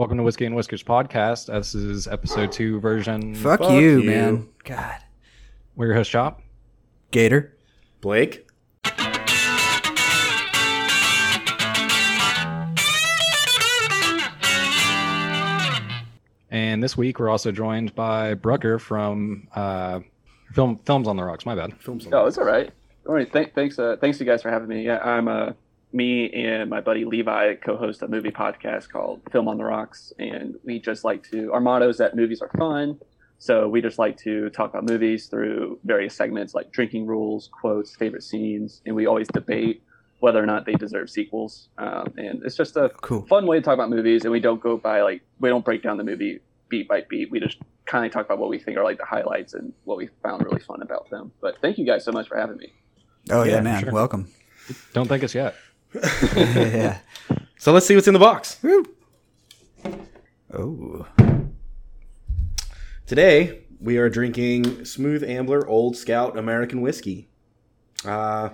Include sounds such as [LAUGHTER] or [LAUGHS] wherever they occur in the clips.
Welcome to Whiskey and Whiskers podcast. This is episode two version. Fuck, Fuck you, you. man. God. We're your host, Chop. Gator. Blake. And this week we're also joined by Brucker from uh, Film Films on the Rocks. My bad. Films on Oh, it's all right. All right. Th- thanks. Uh, thanks you guys for having me. Yeah, I'm uh, me and my buddy Levi co-host a movie podcast called Film on the Rocks, and we just like to. Our motto is that movies are fun, so we just like to talk about movies through various segments like drinking rules, quotes, favorite scenes, and we always debate whether or not they deserve sequels. Um, and it's just a Cool. fun way to talk about movies, and we don't go by like we don't break down the movie beat by beat. We just kind of talk about what we think are like the highlights and what we found really fun about them. But thank you guys so much for having me. Oh, yeah, Yeah, man. sure. Welcome. Don't thank us yet. Yeah. [LAUGHS] So let's see what's in the box. Woo. Oh. Today we are drinking Smooth Ambler Old Scout American Whiskey. Uh,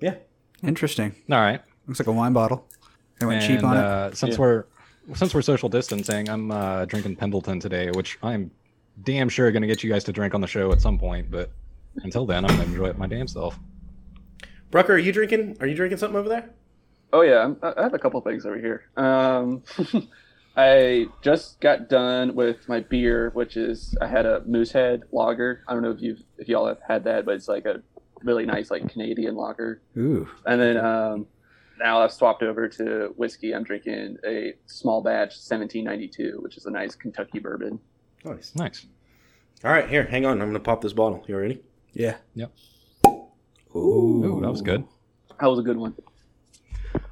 yeah. Interesting. All right. Looks like a wine bottle. They went cheap And, on it. uh, Since Yeah. we're since we're social distancing, I'm uh, drinking Pendleton today, which I'm damn sure going to get you guys to drink on the show at some point. But until then, I'm going to enjoy it my damn self. Brucker, are you drinking? Are you drinking something over there? Oh yeah, I'm- I I have a couple things over here. Um, [LAUGHS] I just got done with my beer, which is I had a Moosehead lager. I don't know if you if y'all have had that, but it's like a really nice like Canadian lager. Ooh. And then um, now I've swapped over to whiskey. I'm drinking a small batch 1792, which is a nice Kentucky bourbon. Nice. Nice. All right, here, hang on. I'm gonna pop this bottle. You ready? Yeah. Yep. Ooh. Ooh, that was good. That was a good one.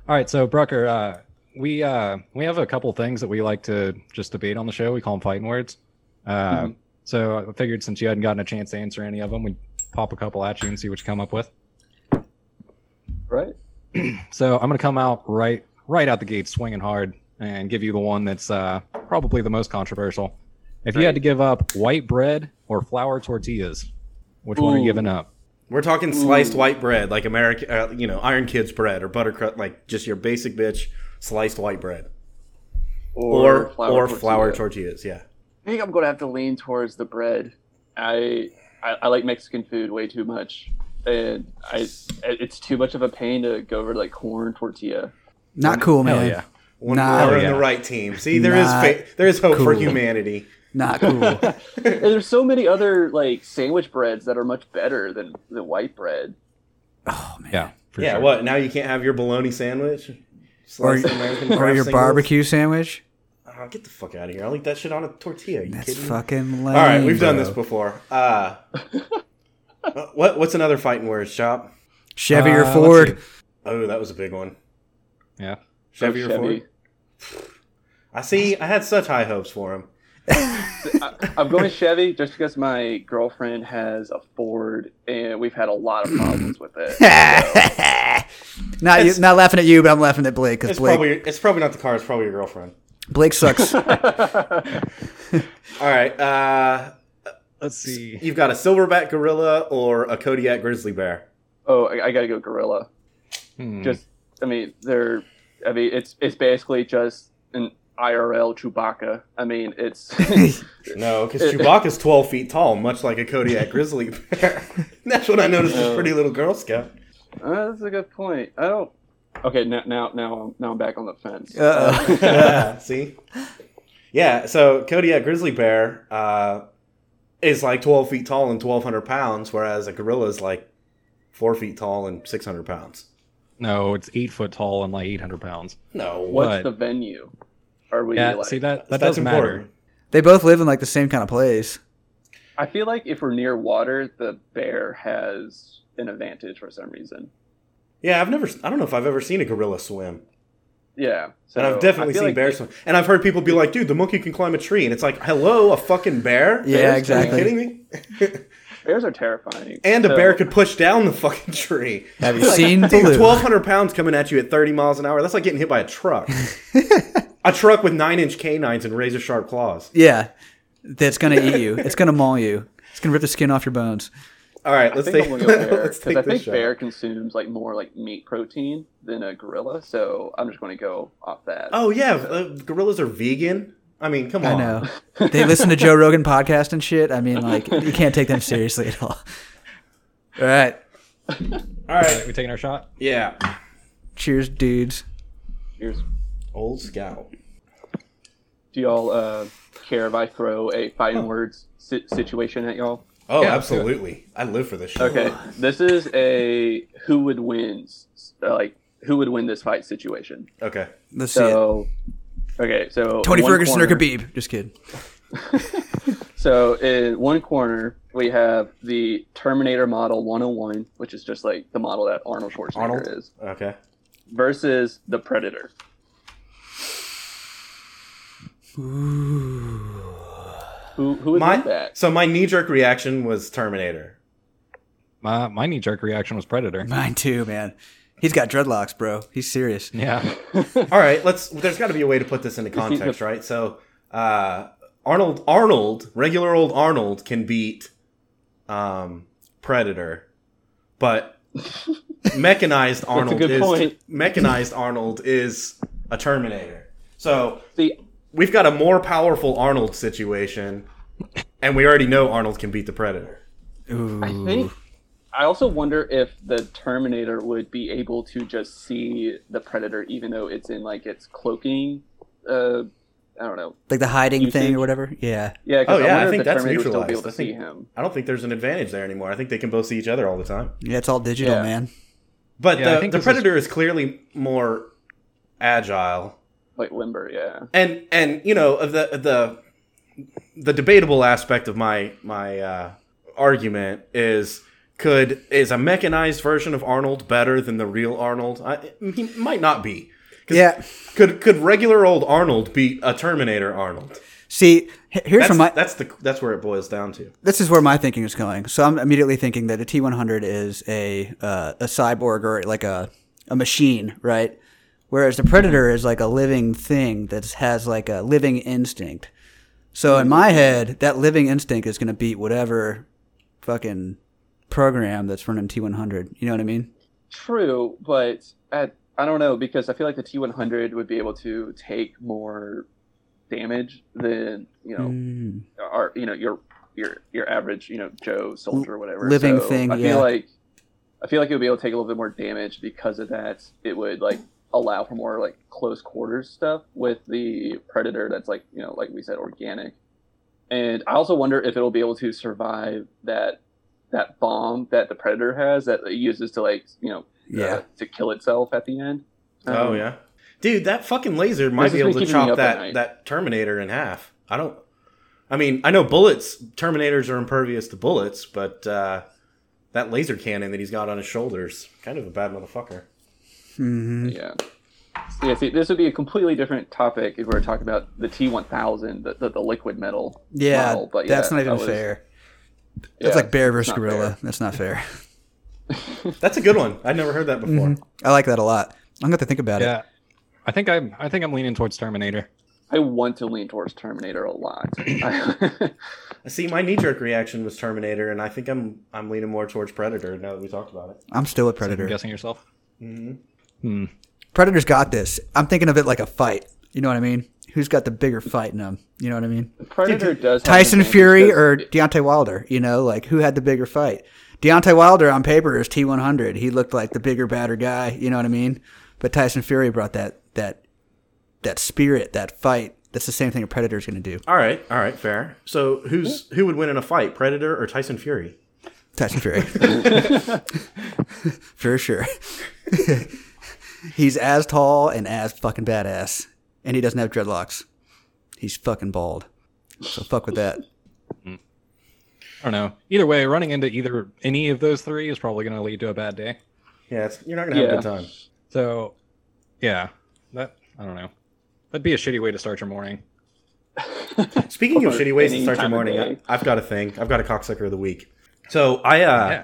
All right, so Brucker, uh, we uh, we have a couple things that we like to just debate on the show. We call them fighting words. Uh, Mhm. So I figured since you hadn't gotten a chance to answer any of them, we'd pop a couple at you and see what you come up with. Right? [CLEARS THROAT] So I'm gonna come out right right out the gate swinging hard and give you the one that's uh, probably the most controversial. If you had to give up white bread or flour tortillas, which one are you giving up? We're talking sliced Ooh. white bread, like American, uh, you know, Iron Kids bread or buttercrust, like just your basic bitch sliced white bread, or or flour, tortilla. tortillas. Yeah. I think I'm going to have to lean towards the bread. I, I I like Mexican food way too much, and I it's too much of a pain to go over like corn tortilla. Not cool, Hell man. yeah. One Nah. we're Yeah. in the right team. See, there is Not fa- there is hope for humanity. Not cool. [LAUGHS] And there's so many other like sandwich breads that are much better than the white bread. oh, man. Yeah. For yeah. sure. What? Now you can't have your bologna sandwich, Or, [LAUGHS] or your singles? barbecue sandwich. Oh, get the fuck out of here! I'll eat that shit on a tortilla. you That's kidding fucking lame. All right, we've done this before. Uh, [LAUGHS] what what's another fighting word? Shop. Chevy Uh, or Ford. Oh, that was a big one. Yeah. Chevy or Ford? I see. I had such high hopes for him. I, [LAUGHS] I'm going Chevy just because my girlfriend has a Ford, and we've had a lot of problems with it. [LAUGHS] not, you, not laughing at you, but I'm laughing at Blake because Blake, probably it's probably not the car. It's probably your girlfriend. Blake sucks. [LAUGHS] All right. Uh, Let's see. you've got a silverback gorilla or a Kodiak grizzly bear. oh, I, I got to go gorilla. Hmm. Just, I mean, they're, I mean, it's it's basically just an IRL Chewbacca. I mean, it's [LAUGHS] No, because Chewbacca's twelve feet tall, much like a Kodiak grizzly [LAUGHS] bear. [LAUGHS] That's what I noticed. With Oh. Pretty Little Girl Scout. Uh, that's a good point. I don't. Okay, now now now I'm now I'm back on the fence. Uh-oh. See? Yeah, so Kodiak grizzly bear uh, is like 12 feet tall and 1,200 pounds, whereas a gorilla is like 4 feet tall and 600 pounds. No, it's eight foot tall and like 800 pounds. No. What's What? the venue? Are we Yeah, like? see that that That's does matter. they both live in like the same kind of place. I feel like if we're near water, the bear has an advantage for some reason. Yeah, I've never, I don't know if I've ever seen a gorilla swim. Yeah, so And I've definitely seen like bears swim. And I've heard people be like, dude, the monkey can climb a tree. And it's like, hello, a fucking bear? Yeah, Bears exactly. Are you kidding me? [LAUGHS] Bears are terrifying. and a bear could push down the fucking tree. Have you seen [LAUGHS] Dude, 1,200 pounds coming at you at 30 miles an hour. That's like getting hit by a truck. [LAUGHS] a truck with nine inch canines and razor sharp claws. Yeah, that's gonna eat you. It's gonna maul you. It's gonna rip the skin off your bones. All right, let's think take, I'm gonna go [LAUGHS] bear because take I think shot. bear consumes like more like meat protein than a gorilla. So I'm just going to go off that. Oh, yeah. Uh, gorillas are vegan. I mean, come on. I know. [LAUGHS] They listen to Joe Rogan podcast and shit. I mean, like you can't take them seriously at all. [LAUGHS] All right. All right. we taking our shot? Yeah. Cheers, dudes. Cheers. Old Scout. do y'all uh, care if I throw a fighting words si- situation at y'all? Oh, Yeah, absolutely. I live for this shit. Okay, this is a who would win, uh, like who would win this fight situation. Okay. Let's see it. So, okay, so Tony one Ferguson or corner- Khabib? Just kidding. [LAUGHS] So in one corner we have the Terminator Model 101, which is just like the model that Arnold Schwarzenegger Arnold? is, Okay. versus the Predator. Who who would My win that? so my knee jerk reaction was Terminator. My my knee jerk reaction was Predator. Mine too, man. He's got dreadlocks, bro. He's serious. Yeah. [LAUGHS] All right, let's. There's got to be a way to put this into context, right? So, uh, Arnold, Arnold, regular old Arnold can beat um, Predator, but [LAUGHS] mechanized Arnold good is point. mechanized Arnold is a Terminator. So See, we've got a more powerful Arnold situation, and we already know Arnold can beat the Predator. Ooh. I think I also wonder if the Terminator would be able to just see the Predator, even though it's in like its cloaking. Uh, I don't know. like the hiding Usage. thing or whatever. Yeah. Yeah, 'cause Oh, yeah, I wonder think the that's Terminator would still be able neutralized. to I see think- him. I don't think there's an advantage there anymore. I think they can both see each other all the time. Yeah, it's all digital, Yeah. man. But Yeah, the, the this is- Predator is clearly more agile. Like limber, yeah. and and you know the the the debatable aspect of my my uh, argument is could is a mechanized version of Arnold better than the real Arnold? I, he might not be. Yeah. Could could regular old Arnold beat a Terminator Arnold? See, here's That's, from my. that's the that's where it boils down to. This is where my thinking is going. So I'm immediately thinking that a T100 is a uh, a cyborg or like a a machine, right? Whereas the Predator is like a living thing that has like a living instinct. So in my head, that living instinct is going to beat whatever fucking program that's running T100. You know what I mean? True, but at, I don't know because I feel like the T100 would be able to take more damage than you know Mm. our you know your your your average you know Joe soldier or whatever living So thing, I yeah. feel like I feel like it would be able to take a little bit more damage because of that. It would like allow for more like close quarters stuff with the predator that's like you know like we said organic. And I also wonder if it'll be able to survive that that bomb that the predator has that it uses to like you know Yeah. uh, to kill itself at the end. oh Um, yeah, dude, that fucking laser might be able to chop that that Terminator in half. I don't. I mean, I know bullets. Terminators are impervious to bullets, but uh, that laser cannon that he's got on his shoulders, kind of a bad motherfucker. hmm Yeah. Yeah, see, this would be a completely different topic if we were talking about the T1000, the, the, the liquid metal. Yeah, model, but that's not even that was- fair. Yeah, That's like bear versus gorilla. fair. That's not fair. [LAUGHS] That's a good one. I'd never heard that before. I like that a lot. I'm going to think about it. Yeah. I think I'm I think I'm leaning towards Terminator. I want to lean towards Terminator a lot. [LAUGHS] I- [LAUGHS] See, my knee jerk reaction was Terminator, and I think I'm I'm leaning more towards Predator now that we talked about it. I'm still a I'm predator. guessing yourself. hmm Hmm. Predator's got this. I'm thinking of it like a fight. You know what I mean? Who's got the bigger fight in them? You know what I mean? Predator does Tyson an Fury because or it- Deontay Wilder? You know, like who had the bigger fight? Deontay Wilder on paper is T100. He looked like the bigger, badder guy. You know what I mean? But Tyson Fury brought that that that spirit, that fight. That's the same thing a Predator's going to do. All right, all right, fair. So who's who would win in a fight, Predator or Tyson Fury? Tyson Fury. [LAUGHS] For sure. [LAUGHS] He's as tall and as fucking badass. And he doesn't have dreadlocks. He's fucking bald. So fuck with that. I don't know. Either way, running into either any of those three is probably going to lead to a bad day. Yeah, it's, you're not gonna have a good time. So, yeah, that I don't know. That'd be a shitty way to start your morning. [LAUGHS] Speaking of shitty ways to start your morning. I, I've got a thing. I've got a cocksucker of the week. So I uh, yeah.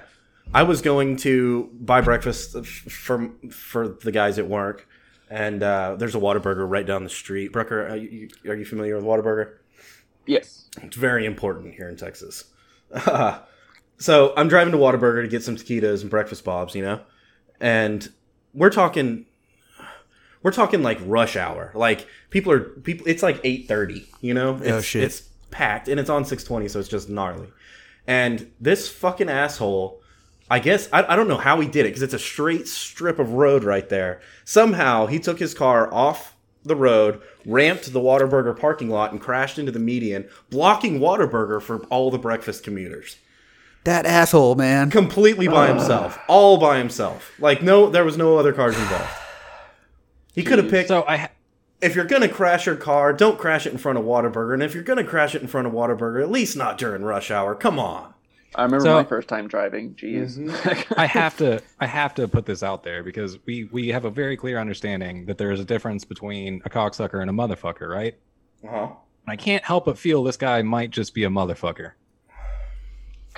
I was going to buy breakfast for for the guys at work, and uh, there's a Whataburger right down the street. Brucker, are you, are you familiar with Whataburger? yes. It's very important here in Texas. [LAUGHS] so I'm driving to Whataburger to get some taquitos and breakfast bobs, you know, and we're talking we're talking like rush hour. Like people are people. It's like eight thirty. You know, it's, Oh, shit. it's packed and it's on six twenty, so it's just gnarly. And this fucking asshole, I guess I, I don't know how he did it because it's a straight strip of road right there. Somehow he took his car off the road, ramped the Whataburger parking lot, and crashed into the median, blocking Whataburger for all the breakfast commuters That asshole, man. completely by himself, all by himself. Like no, there was no other cars involved. He could have picked. So I ha- if you're gonna crash your car, don't crash it in front of Whataburger, and if you're gonna crash it in front of Whataburger, at least not during rush hour. Come on. I remember So- my first time driving. Jeez. [LAUGHS] I have to I have to put this out there because we we have a very clear understanding that there is a difference between a cocksucker and a motherfucker, right? Uh-huh. I can't help but feel this guy might just be a motherfucker.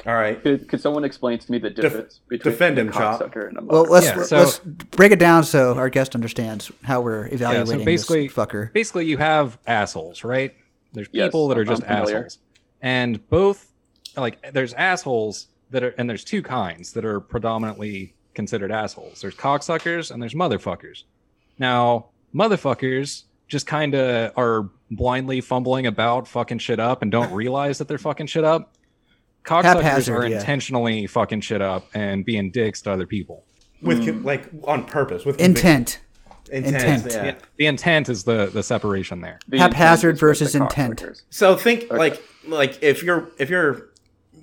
All right. could, could someone explain to me the difference between defend a him, Chop. cocksucker and a motherfucker? Well, let's Yeah, so- let's break it down so our guest understands how we're evaluating basically- this fucker. Basically, you have assholes, right? There's Yes, people that are I'm just familiar. assholes, and both like there's assholes that are and there's two kinds that are predominantly considered assholes. There's cocksuckers and there's motherfuckers. Now, motherfuckers just kind of are blindly fumbling about, fucking shit up, and don't realize that they're fucking shit up. Cocksuckers Haphazard, are yeah. intentionally fucking shit up and being dicks to other people. With con- like on purpose, with. Intent. Intent. intent. Yeah. The, the intent is the the separation there. The haphazard intent is with versus intent. So think Okay. like like if you're if you're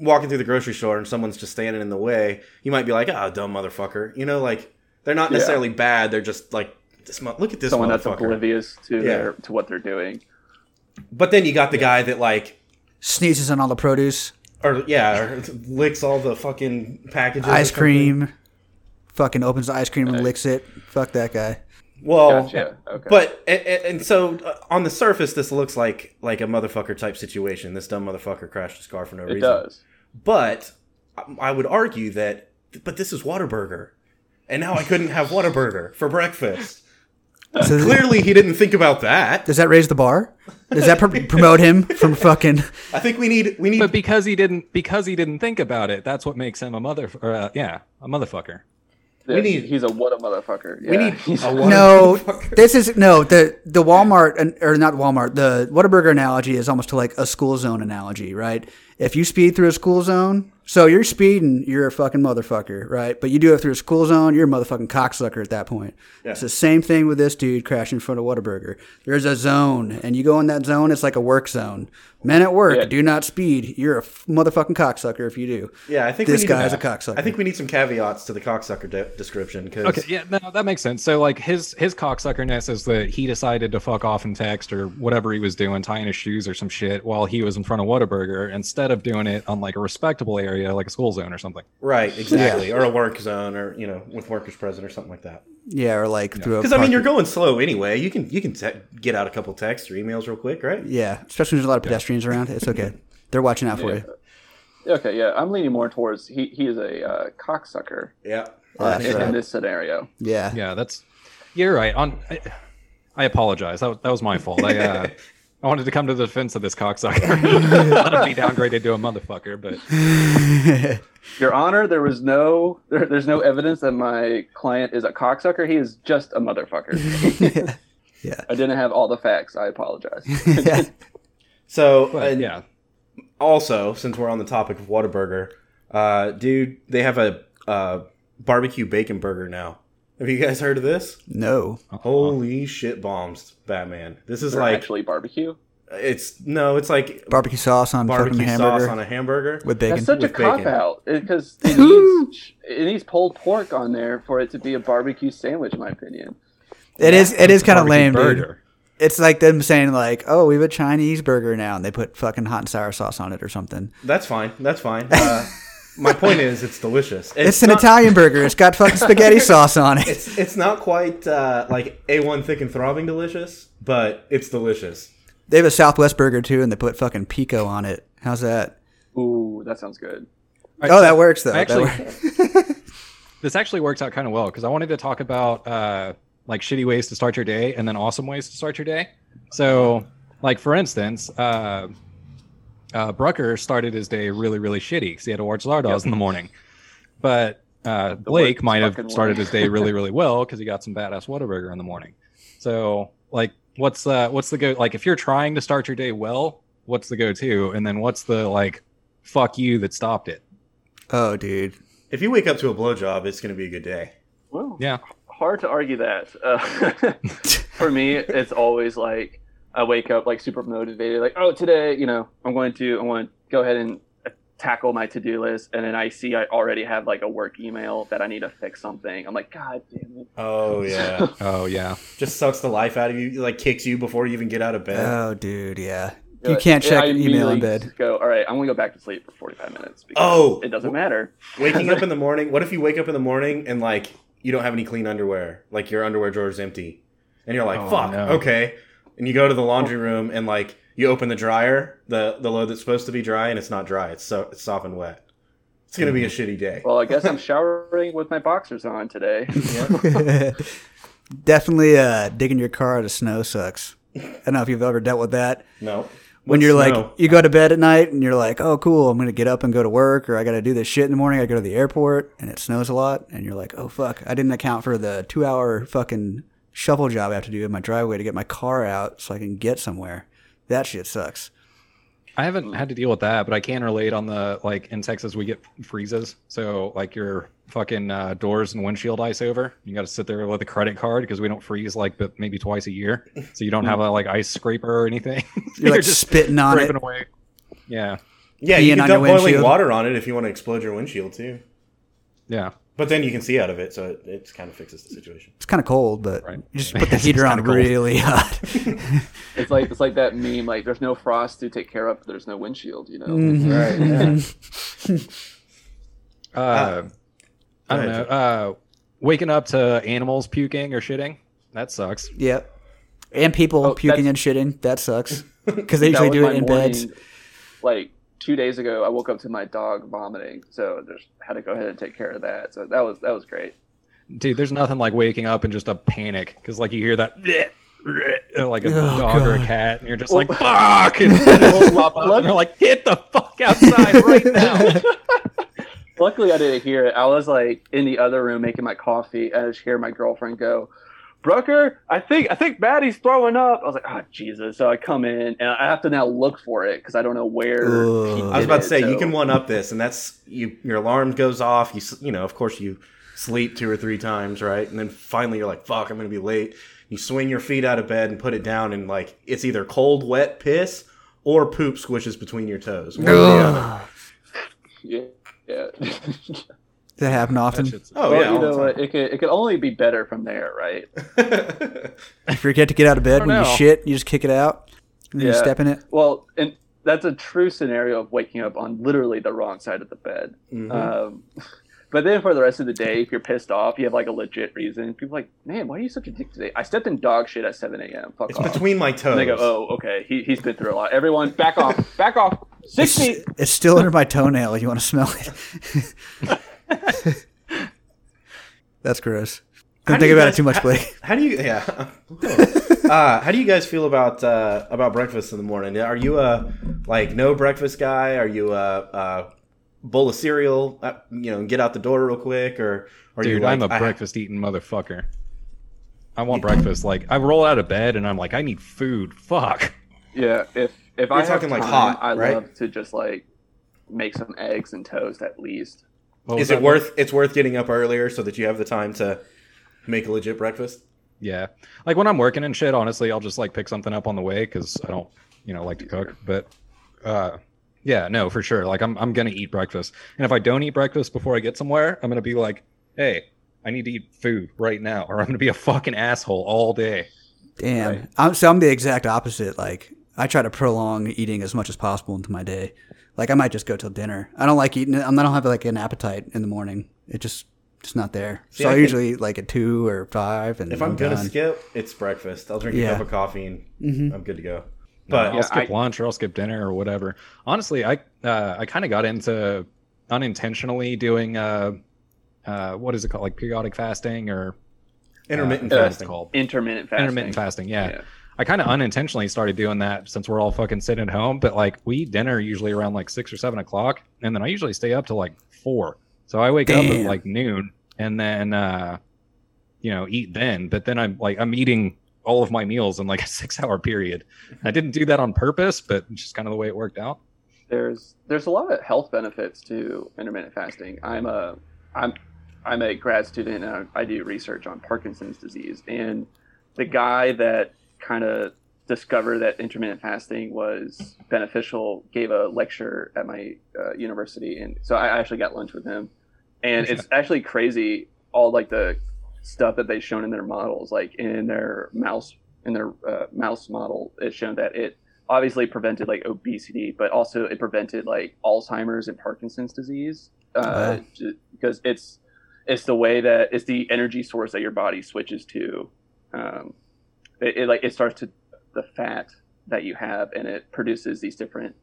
walking through the grocery store and someone's just standing in the way, you might be like, "Ah, dumb motherfucker." You know, like they're not Yeah. necessarily bad. They're just like, "This mo- look at this Someone that's oblivious to Yeah. their to what they're doing. But then you got the guy that like, Sneezes on all the produce, or yeah, or [LAUGHS] licks all the fucking packages. ice cream. Fucking opens the ice cream and licks it. Fuck that guy. Well, Gotcha. Okay. But and, and and so uh, on the surface, this looks like like a motherfucker type situation. This dumb motherfucker crashed his car for no it reason. does. But I- I would argue that, but this is Whataburger, and now I couldn't have Whataburger for breakfast. So Clearly, he didn't think about that. does that raise the bar? Does that pr- promote him from fucking? I think we need we need. But because he didn't because he didn't think about it, that's what makes him a mother or, uh, yeah, a motherfucker. Yeah, need- he's a what a motherfucker. Yeah. we need He's- a what No, Whataburger. this is no the the Walmart or not Walmart. The Whataburger analogy is almost to like a school zone analogy, right? If you speed through a school zone, so you're speeding, you're a fucking motherfucker, right? But you do it through a school zone, you're a motherfucking cocksucker at that point. It's the same thing with this dude crashing in front of Whataburger. There's a zone, and you go in that zone, it's like a work zone. Men at work, Yeah. do not speed. You're a f- motherfucking cocksucker if you do. Yeah, I think This we need guy to- is a cocksucker. I think we need some caveats to the cocksucker de- description because Okay, yeah, no, that makes sense. So like his his cocksuckerness is that he decided to fuck off and text or whatever he was doing, tying his shoes or some shit while he was in front of Whataburger instead of doing it on like a respectable area like a school zone or something. right, exactly, or a work zone, or you know, with workers present or something like that. Yeah, or like through a Because I mean, you're going slow anyway. You can you can te- get out a couple texts or emails real quick, right? yeah, especially when there's a lot of pedestrians around. It's okay. [LAUGHS] They're watching out for you. okay, yeah. I'm leaning more towards he he is a uh, cocksucker Yeah. Yeah, I that's think in, so. in this scenario. Yeah. Yeah, that's you're right. On I, I apologize. That, was- that was my fault. I uh, [LAUGHS] I wanted to come to the defense of this cocksucker. [LAUGHS] Let him be downgraded to a motherfucker, but [LAUGHS] Your Honor, there was no there, there's no evidence that my client is a cocksucker. He is just a motherfucker. [LAUGHS] Yeah. I didn't have all the facts. I apologize. yeah. So but and yeah. also, since we're on the topic of Whataburger, uh, dude, they have a uh, barbecue bacon burger now. Have you guys heard of this? No. Holy shit bombs, Batman! This is They're like actually barbecue. it's no, it's like Barbecue sauce on fucking barbecue hamburger sauce on a hamburger. with bacon. That's such a with bacon. cop out because [LAUGHS] it needs it needs pulled pork on there for it to be a barbecue sandwich, in my opinion. it is. It is kind of Barbecue lame, dude. It's like them saying like, "Oh, we have a Chinese burger now," and they put fucking hot and sour sauce on it or something. That's fine. That's fine. [LAUGHS] Uh, my point is, it's delicious. It's, an not- Italian burger. It's got fucking spaghetti [LAUGHS] sauce on it. It's it's not quite uh, like a one thick and throbbing delicious, but it's delicious. They have a Southwest burger too, and they put fucking pico on it. How's that? Ooh, that sounds good. Oh, that works though. That Actually, works. [LAUGHS] this actually works out kind of well because I wanted to talk about uh, like shitty ways to start your day and then awesome ways to start your day. So, like for instance, uh, uh, Brucker started his day really, really shitty because he had to watch Zardoz in the morning. But uh, Blake worst might have started his day really, really [LAUGHS] well because he got some badass Whataburger in the morning. So like, what's uh, what's the go? Like, if you're trying to start your day well, what's the go-to? And then what's the like, fuck you that stopped it? Oh, dude. If you wake up to a blowjob, it's going to be a good day. Well, Yeah. hard to argue that. Uh, [LAUGHS] for me, it's always like I wake up like super motivated, like oh today, you know, I'm going to I want to go ahead and uh, tackle my to-do list, and then I see I already have like a work email that I need to fix something. I'm like, God damn it! Oh yeah, [LAUGHS] Oh yeah. just sucks the life out of you. Like kicks you before you even get out of bed. Oh, dude, yeah. Yeah, You can't check I email in bed. Go all right. I'm gonna go back to sleep for 45 minutes. Because Oh! it doesn't matter. Waking up [LAUGHS] in the morning. What if you wake up in the morning and like you don't have any clean underwear? Like your underwear drawer is empty, and you're like, Oh, "Fuck, no. okay." And you go to the laundry room and like you open the dryer, the the load that's supposed to be dry, and it's not dry. It's so it's soft and wet. It's gonna be a shitty day. Well, I guess I'm [LAUGHS] showering with my boxers on today. [LAUGHS] Definitely uh, digging your car out of snow sucks. I don't know if you've ever dealt with that. No. When What's you're like, snow? you go to bed at night and you're like, oh, cool, I'm going to get up and go to work, or I got to do this shit in the morning. I go to the airport and it snows a lot. And you're like, oh, fuck, I didn't account for the two hour fucking shovel job I have to do in my driveway to get my car out so I can get somewhere. That shit sucks. I haven't had to deal with that, but I can relate on the like in Texas we get freezes. So like your fucking uh, doors and windshield ice over. You got to sit there with a credit card because we don't freeze like but maybe twice a year. So you don't have a like ice scraper or anything. [LAUGHS] You're like [LAUGHS] spitting on it. scraping away. Yeah, Yeah, peeing you on can your dump boiling water on it if you want to explode your windshield too. yeah. But then you can see out of it, so it, it kind of fixes the situation. It's kind of cold, but Right. you just put the heater on really hot. [LAUGHS] It's like it's like that meme. Like there's no frost to take care of. But there's no windshield. You know. Mhm. Right, [LAUGHS] Uh, Ah. I don't know. Uh, waking up to animals puking or shitting. That sucks. Yep. And people Oh, puking and shitting. That sucks. [LAUGHS] Because they usually do it in morning, beds. Like two days ago, I woke up to my dog vomiting, so just had to go ahead and take care of that. So that was that was great. Dude, there's nothing like waking up and just a panic because like you hear that [LAUGHS] like a Oh, dog or a cat and you're just Well- like [LAUGHS] fuck and [LAUGHS] then up and you're like get the fuck outside right now. Luckily, I didn't hear it. I was like in the other room making my coffee, and I just hear my girlfriend go, "Brooker, I think I think Maddie's throwing up." I was like, "Oh Jesus!" So I come in, and I have to now look for it because I don't know where. Ugh. he I was did about to it, say you can one up this, and that's you. Your alarm goes off. You you know, of course, you sleep two or three times, right? And then finally, you're like, "Fuck, I'm gonna be late." You swing your feet out of bed and put it down, and like it's either cold, wet piss or poop squishes between your toes. One or the other. Yeah. [LAUGHS] yeah. Does that happen often? shit's- Oh well, yeah, you know what? It could it could only be better from there, right? [LAUGHS] time. You forget to get out of bed don't when you know. shit, you just kick it out. And then you Yeah. step in it. Well, and that's a true scenario of waking up on literally the wrong side of the bed. Mhm. Um, [LAUGHS] but then for the rest of the day, if you're pissed off, you have like a legit reason. People are like, man, why are you such a dick today? I stepped in dog shit at 7 a.m. Fuck it's off. between my toes. and they go, oh, okay, he, he's been through a lot. Everyone, back off, back off, six It's, feet. it's still under my toenail. You want to smell it? [LAUGHS] [LAUGHS] That's gross. Don't think you about guys- it too much, how- Blake. How do you? Yeah. [LAUGHS] [LAUGHS] uh, how do you guys feel about uh, about breakfast in the morning? Are you a like no breakfast guy? Are you a, a bowl of cereal? Uh, you know, get out the door real quick, or are you Dude, like, I'm a I- breakfast eating motherfucker. I want breakfast. Like I roll out of bed and I'm like, I need food. Fuck. Yeah, if if You're I have talking, like, hot, I right? love to just like make some eggs and toast at least. What was Is it that? worth? It's worth getting up earlier so that you have the time to make a legit breakfast. Yeah, like when I'm working and shit. Honestly, I'll just like pick something up on the way because I don't, you know, like to cook. But, uh, yeah, no, for sure. Like I'm, I'm gonna eat breakfast, and if I don't eat breakfast before I get somewhere, I'm gonna be like, hey, I need to eat food right now, or I'm gonna be a fucking asshole all day. Damn. Right. I'm, so I'm the exact opposite. Like, I try to prolong eating as much as possible into my day. Like, I might just go till dinner. I don't like eating it. I don't have like an appetite in the morning. It just, just not there. See, so I I, usually eat like at two or five, and If I'm, gonna done. skip, it's breakfast. I'll drink a cup of coffee and Mhm. I'm good to go. But But I'll skip I- lunch or I'll skip dinner or whatever. Honestly, I, uh, I kind of got into unintentionally doing, uh, uh, what is it called, like periodic fasting or intermittent uh, what's it fasting. called? Intermittent fasting. Intermittent fasting, yeah. Yeah. I kind of unintentionally started doing that since we're all fucking sitting at home. But like we eat dinner usually around like six or seven o'clock, and then I usually stay up till like four. So I wake up at like noon, and then uh, you know eat then. But then I'm like I'm eating all of my meals in like a [LAUGHS] six hour period. I didn't do that on purpose, but it's just kind of the way it worked out. there's there's a lot of health benefits to intermittent fasting. I'm a I'm I'm a grad student and I, I do research on Parkinson's disease. And the guy that kind of discovered that intermittent fasting was beneficial gave a lecture at my uh, university, and so I actually got lunch with him. And it's actually crazy all like the stuff that they've shown in their models, like in their mouse in their uh, mouse model, it's shown that it obviously prevented like obesity, but also it prevented like Alzheimer's and Parkinson's disease uh, Wow. because it's it's the way that it's the energy source that your body switches to. Um, it, it like it starts to the fat that you have, and it produces these different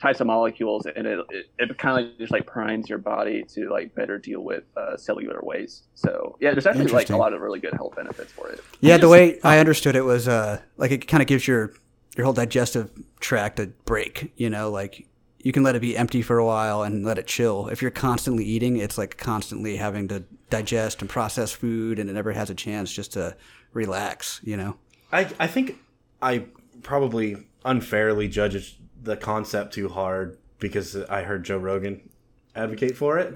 types of molecules, and it it, it kind of like just like primes your body to like better deal with uh, cellular waste. So yeah, there's actually like a lot of really good health benefits for it. Yeah, the way I understood it was uh like it kind of gives your your whole digestive tract a break, you know, like you can let it be empty for a while and let it chill. If you're constantly eating, it's like constantly having to digest and process food and it never has a chance just to relax, you know. I I think I probably unfairly judge the concept too hard because I heard Joe Rogan advocate for it,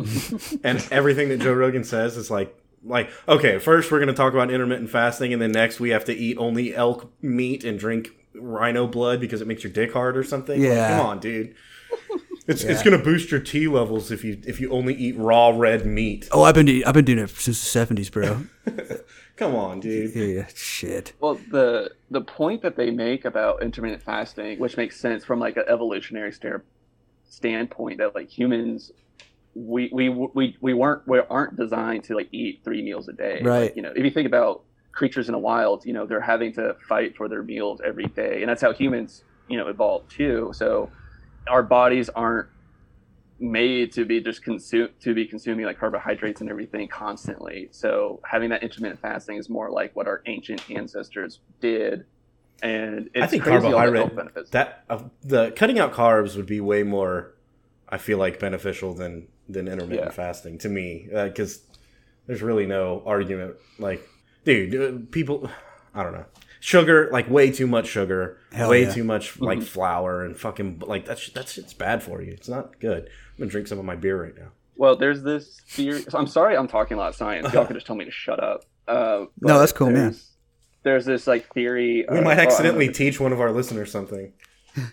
[LAUGHS] and everything that Joe Rogan says is like like okay, first we're gonna talk about intermittent fasting, and then next we have to eat only elk meat and drink rhino blood because it makes your dick hard or something. Like, Yeah. come on, dude. It's, it's gonna boost your T levels if you if you only eat raw red meat. Oh, I've been eat- I've been doing it since the 70s, bro. [LAUGHS] Come on, dude. yeah, shit. Well, the the point that they make about intermittent fasting, which makes sense from like an evolutionary sta- standpoint, that like humans, we we we we weren't we aren't designed to like eat three meals a day. Right. Like, you know, if you think about creatures in the wild, you know, they're having to fight for their meals every day, and that's how humans, you know, evolved too. So our bodies aren't made to be just consume to be consuming like carbohydrates and everything constantly. So having that intermittent fasting is more like what our ancient ancestors did, and it's I think crazy all the carbohydrate benefits. that uh, the cutting out carbs would be way more. I feel like beneficial than than intermittent Yeah. fasting to me because there's really no argument. Like, dude, uh, people, [SIGHS] I don't know, sugar like way too much sugar, Hell way yeah. too much like Mhm. flour and fucking like that's that's shit's bad for you. It's not good. I'm gonna drink some of my beer right now. well, there's this theory. So I'm sorry, I'm talking a lot of science. Y'all [LAUGHS] could just tell me to shut up. Uh, No, that's cool, man. there's- There's this like theory. We uh, might well, I don't know accidentally if teach one of our listeners something.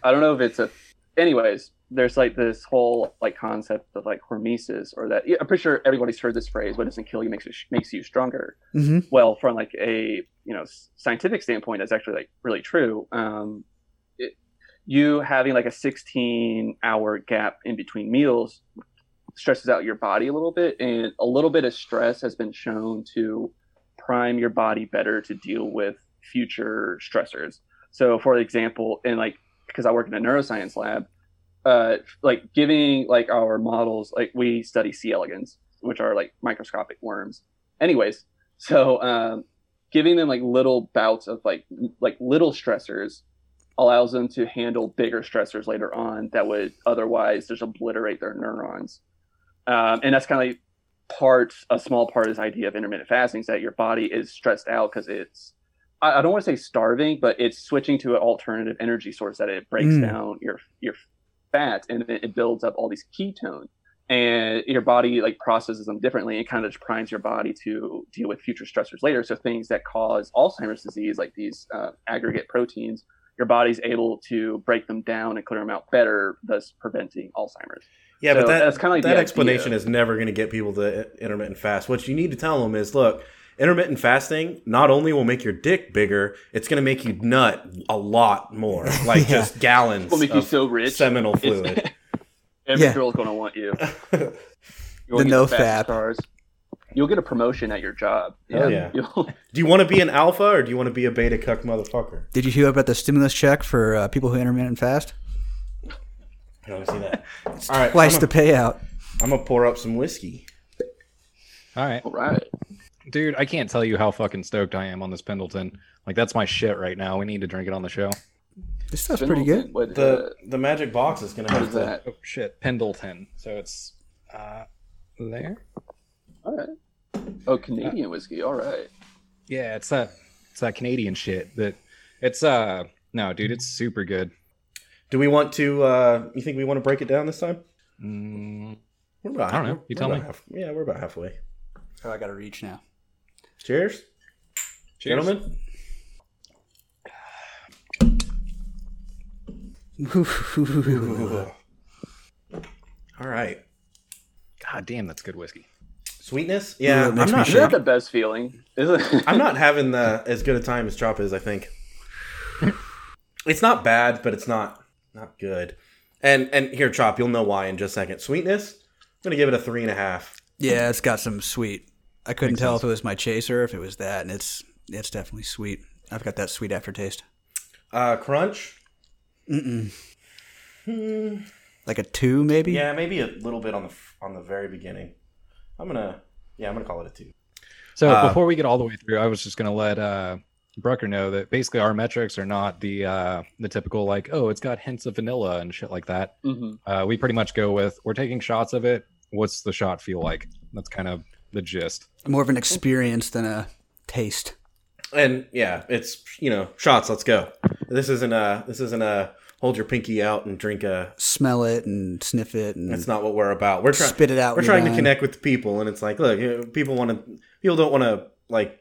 I don't know if it's a. Anyways, there's like this whole like concept of like hormesis, or that yeah, I'm pretty sure everybody's heard this phrase. What doesn't kill you makes you makes you stronger. hmm Well, from like a you know scientific standpoint, that's actually like really true. Um, it, you having like a 16 hour gap in between meals stresses out your body a little bit, and a little bit of stress has been shown to prime your body better to deal with future stressors. So, for example, in like because I work in a neuroscience lab, uh, like giving like our models, like we study C. elegans, which are like microscopic worms. Anyways, so um, giving them like little bouts of like like little stressors allows them to handle bigger stressors later on that would otherwise just obliterate their neurons. Um, and that's kind of like part a small part of this idea of intermittent fasting is that your body is stressed out because it's I, don't want to say starving, but it's switching to an alternative energy source that it breaks Mm. down your your fat and it, it builds up all these ketones and your body like processes them differently and kind of just primes your body to deal with future stressors later so things that cause alzheimer's disease like these uh, aggregate proteins your body's able to break them down and clear them out better thus preventing alzheimer's Yeah, So but that, that's kinda like that explanation idea. is never going to get people to intermittent fast. What you need to tell them is, look, intermittent fasting not only will make your dick bigger, it's going to make you nut a lot more, [LAUGHS] like Yeah. just gallons will make you so rich seminal fluid. [LAUGHS] every Yeah. girl's gonna want you [LAUGHS] You'll The get no fast fap. Stars. You'll get a promotion at your job. Hell yeah. Do you want to be an alpha or do you want to be a beta cuck motherfucker? Did you hear about the stimulus check for uh, people who intermittent fast? I don't see that. All right, Twice I'm the payout. I'm gonna pour up some whiskey. All right, all right. Dude, I can't tell you how fucking stoked I am on this Pendleton. Like that's my shit right now. We need to drink it on the show. This stuff's pretty good. What, uh, The the magic box is going to what have is to. that? Oh shit, Pendleton. So it's uh there. All right. Oh, Canadian whiskey. All right. Yeah, it's that It's that Canadian shit that it's uh no, dude, it's super good. Do we want to? uh You think we want to break it down this time? Mm, We're about, I don't know. You tell me. half- yeah, we're about halfway. Oh, I got to reach now. Cheers, cheers. gentlemen. [LAUGHS] All right. God damn, that's good whiskey. Sweetness? Ooh, Yeah, I'm not. Isn't that the best feeling? Is [LAUGHS] it? I'm not having the as good a time as Chop is. I think [LAUGHS] it's not bad, but it's not not good. And and here, Chop, you'll know why in just a second. Sweetness, I'm gonna give it a three and a half. Yeah, it's got some sweet. I couldn't Makes tell sense. if it was my chaser, if it was that, and it's it's definitely sweet. I've got that sweet aftertaste. Uh, crunch. Mm-mm. Hmm, Like a two, maybe. yeah, maybe a little bit on the on the very beginning. I'm gonna yeah, I'm gonna call it a two. So Uh, before we get all the way through, I was just gonna let uh Brucker know that basically our metrics are not the uh the typical like, oh, it's got hints of vanilla and shit like that. Mhm. Uh we pretty much go with we're taking shots of it. What's the shot feel like? That's kind of the gist. More of an experience than a taste. And yeah, it's you know shots. Let's go. This isn't a this isn't a hold your pinky out and drink a. Smell it and sniff it and That's not what we're about. We're trying. spit it out. we're trying to connect with the people and it's like look people want to people don't want to like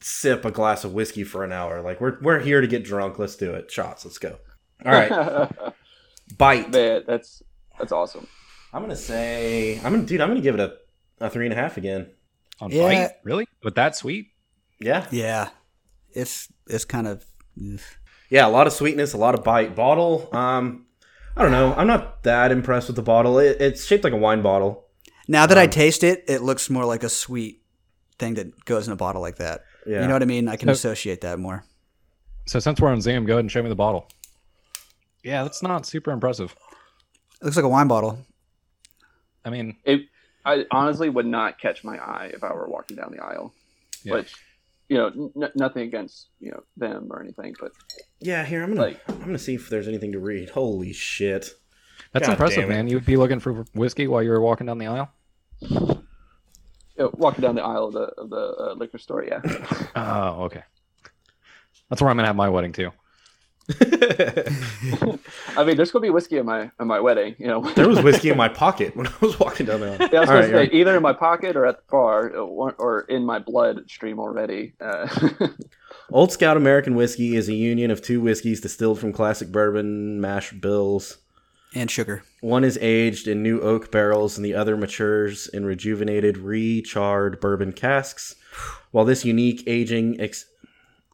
sip a glass of whiskey for an hour like we're we're here to get drunk let's do it shots let's go all right [LAUGHS] bite Man, that's that's awesome. i'm gonna say i'm gonna dude i'm gonna give it a, a three and a half again On Yeah. bite? Really? With that sweet? yeah Yeah, it's it's kind of. ugh. yeah a lot of sweetness a lot of bite bottle um i don't know i'm not that impressed with the bottle it, it's shaped like a wine bottle Now that I Um, taste it, it looks more like a sweet thing that goes in a bottle like that. yeah You know what I mean? I can So- associate that more. So since we're on Zoom, go ahead and show me the bottle. Yeah, that's not super impressive. It looks like a wine bottle. I mean, It, I honestly would not catch my eye if I were walking down the aisle. Yeah. Which, you know, n- nothing against you know them or anything, but yeah here i'm gonna Like- i'm gonna see if there's anything to read holy shit that's God impressive, man. You would be looking for whiskey while you were walking down the aisle. you know, walking down the aisle of the of the uh, liquor store, yeah. [LAUGHS] Oh, okay. That's where I'm gonna have my wedding too. [LAUGHS] I mean, there's gonna be whiskey in my in my wedding, you know. there was whiskey in my [LAUGHS] pocket when i was walking down the aisle Yeah, I was All gonna right, say all right. either in my pocket or at the bar, or, or in my bloodstream already. Uh, [LAUGHS] Old Scout American Whiskey is a union of two whiskeys distilled from classic bourbon mash bills. And sugar. One is aged in new oak barrels, and the other matures in rejuvenated, re-charred bourbon casks. While this unique aging ex-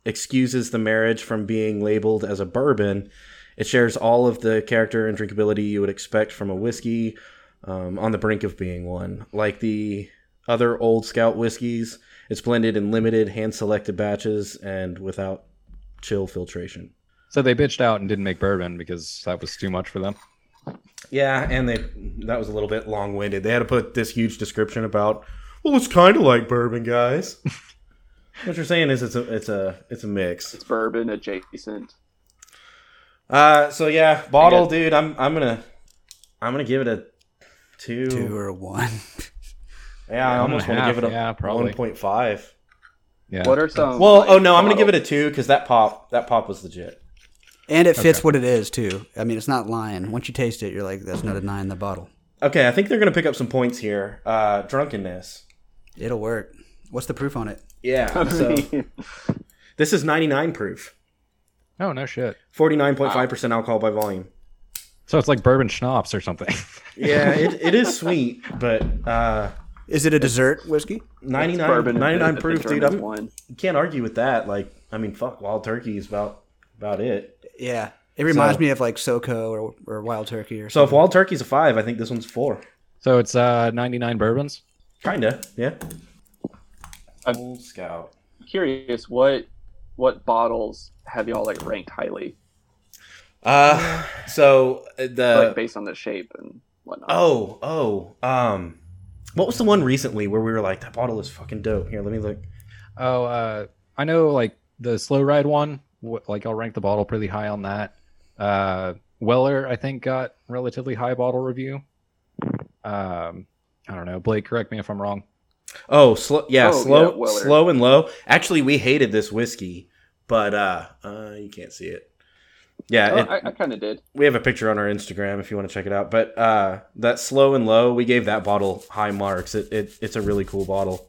excuses the marriage from being labeled as a bourbon, it shares all of the character and drinkability you would expect from a whiskey um, on the brink of being one. Like the other Old Scout whiskeys, it's blended in limited, hand-selected batches and without chill filtration. So they bitched out and didn't make bourbon because that was too much for them. Yeah, and they that was a little bit long winded. They had to put this huge description about. Well, it's kind of like bourbon, guys. [LAUGHS] what you're saying is it's a it's a it's a mix. it's bourbon adjacent. Uh, so yeah, bottle, Again. dude. I'm I'm gonna I'm gonna give it a two. Two or one. Yeah, I almost want to give it a yeah, probably. one point five. Yeah. What are some? Well, like, oh no, I'm gonna give it a two because that pop that pop was legit. And it fits Okay. what it is too. I mean, it's not lying. Once you taste it, you're like, "That's not a nine in the bottle." Okay, I think they're gonna pick up some points here. Uh, drunkenness. It'll work. What's the proof on it? Yeah. [LAUGHS] So this is 99 proof, Oh no shit. 49.5 percent alcohol by volume. So it's like bourbon schnapps or something. [LAUGHS] Yeah, it, it is sweet, but uh, Is it a dessert whiskey? 99, bourbon, 99 the- the proof, dude. Germans I'm, one. you can't argue with that. Like, I mean, fuck, Wild Turkey is about about it. Yeah. It reminds So- me of like SoCo or, or Wild Turkey or So if something. Wild Turkey's a five, I think this one's four. so it's uh 99 bourbons. Kinda, yeah. I'm- Old Scout. Curious, what what bottles have y'all like ranked highly, Uh, so uh, the like based on the shape and whatnot? oh oh um, what was the one recently where we were like that bottle is fucking dope? Here, let me look. Oh, uh, I know like the slow ride one. wh- Like I'll rank the bottle pretty high on that. Uh, Weller, I think, got relatively high bottle review. Um, I don't know. Blake, correct me if I'm wrong. Oh, slow, yeah, Oh, slow, yeah, Weller. slow and low. Actually, we hated this whiskey. but uh, uh, you can't see it. Yeah, Oh, it- I, I kind of did. we have a picture on our Instagram if you want to check it out. But uh, that slow and low, we gave that bottle high marks. It, it it's a really cool bottle.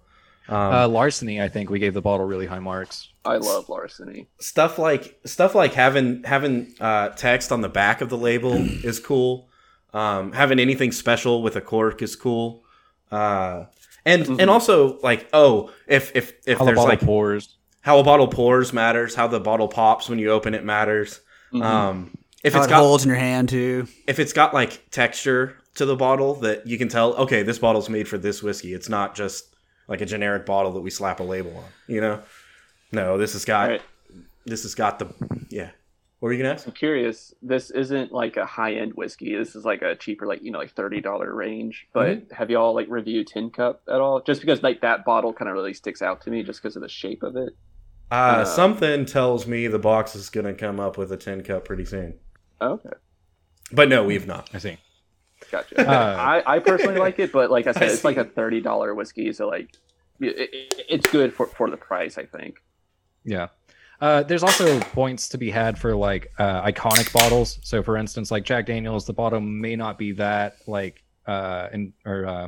Um, Uh, larceny, I think we gave the bottle really high marks. I love larceny. stuff like stuff like having having uh, text on the back of the label is cool. Um, having anything special with a cork is cool. Uh, and Mhm. and also like oh if if if How there's bottle like pours. how a bottle pours matters, how the bottle pops when you open it matters. Mhm. Um, if How it's it got holds in your hand too. if it's got like texture to the bottle that you can tell, okay, this bottle's made for this whiskey. It's not just like a generic bottle that we slap a label on. You know? No, this has got Right. this has got the yeah. What were you gonna ask? I'm curious. This isn't like a high end whiskey. This is like a cheaper, like you know, like thirty dollar range. But Mm-hmm. have y'all like reviewed Tin Cup at all? Just because like that bottle kind of really sticks out to me, just because of the shape of it. Uh, Uh, something tells me the box is gonna come up with a tin cup pretty soon. Okay, But no, we've not. I see. gotcha. Uh, I, I personally like it, but like I [LAUGHS] said, I it's like a thirty dollar whiskey, so like it, it, it's good for for the price. I think. Yeah. Uh, there's also points to be had for like uh, iconic bottles. So, for instance, like Jack Daniels, the bottom may not be that like uh, in, or uh,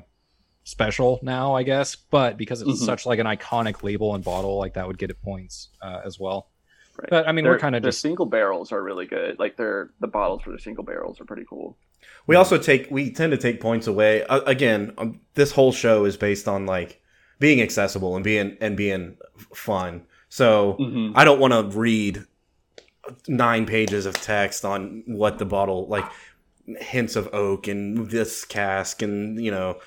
special now, I guess, but because it's Mhm. such like an iconic label and bottle, like that would get it points uh, as well. Right. But I mean, Their- we're kind of their just single barrels are really good. Like their the bottles for the single barrels are pretty cool. We also take we tend to take points away. Uh, again, um, this whole show is based on like being accessible and being and being f- fun. So Mm-hmm. I don't want to read nine pages of text on what the bottle like hints of oak and this cask and you know,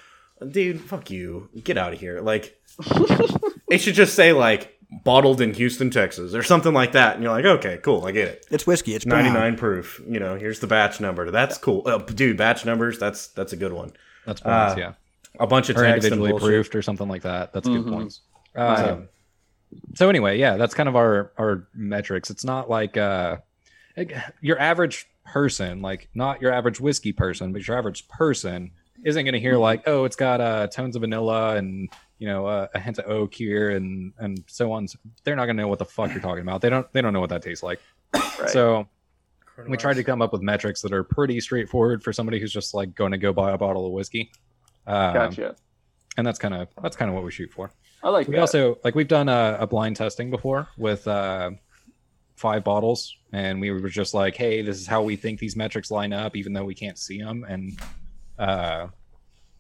dude, fuck you, get out of here. Like [LAUGHS] it should just say like bottled in Houston, Texas, or something like that, and you're like, okay, cool, I get it. It's whiskey. It's brown. 99 proof. You know, here's the batch number. That's cool. Uh, dude, batch numbers, that's that's a good one. that's points, uh, yeah, A bunch of or text individually bullshit. proofed or something like that. That's good Mhm. points. Uh, So, so anyway, yeah, that's kind of our our metrics. It's not like uh your average person, like not your average whiskey person, but your average person isn't going to hear like, oh, it's got uh tones of vanilla and you know uh, a hint of oak here and and so on. They're not going to know what the fuck you're talking about. They don't they don't know what that tastes like. [COUGHS] Right. So we tried to come up with metrics that are pretty straightforward for somebody who's just like going to go buy a bottle of whiskey. Um, gotcha. And that's kind of that's kind of what we shoot for. I like We that. also like we've done a, a blind testing before with uh, five bottles, and we were just like, "Hey, this is how we think these metrics line up, even though we can't see them." And uh,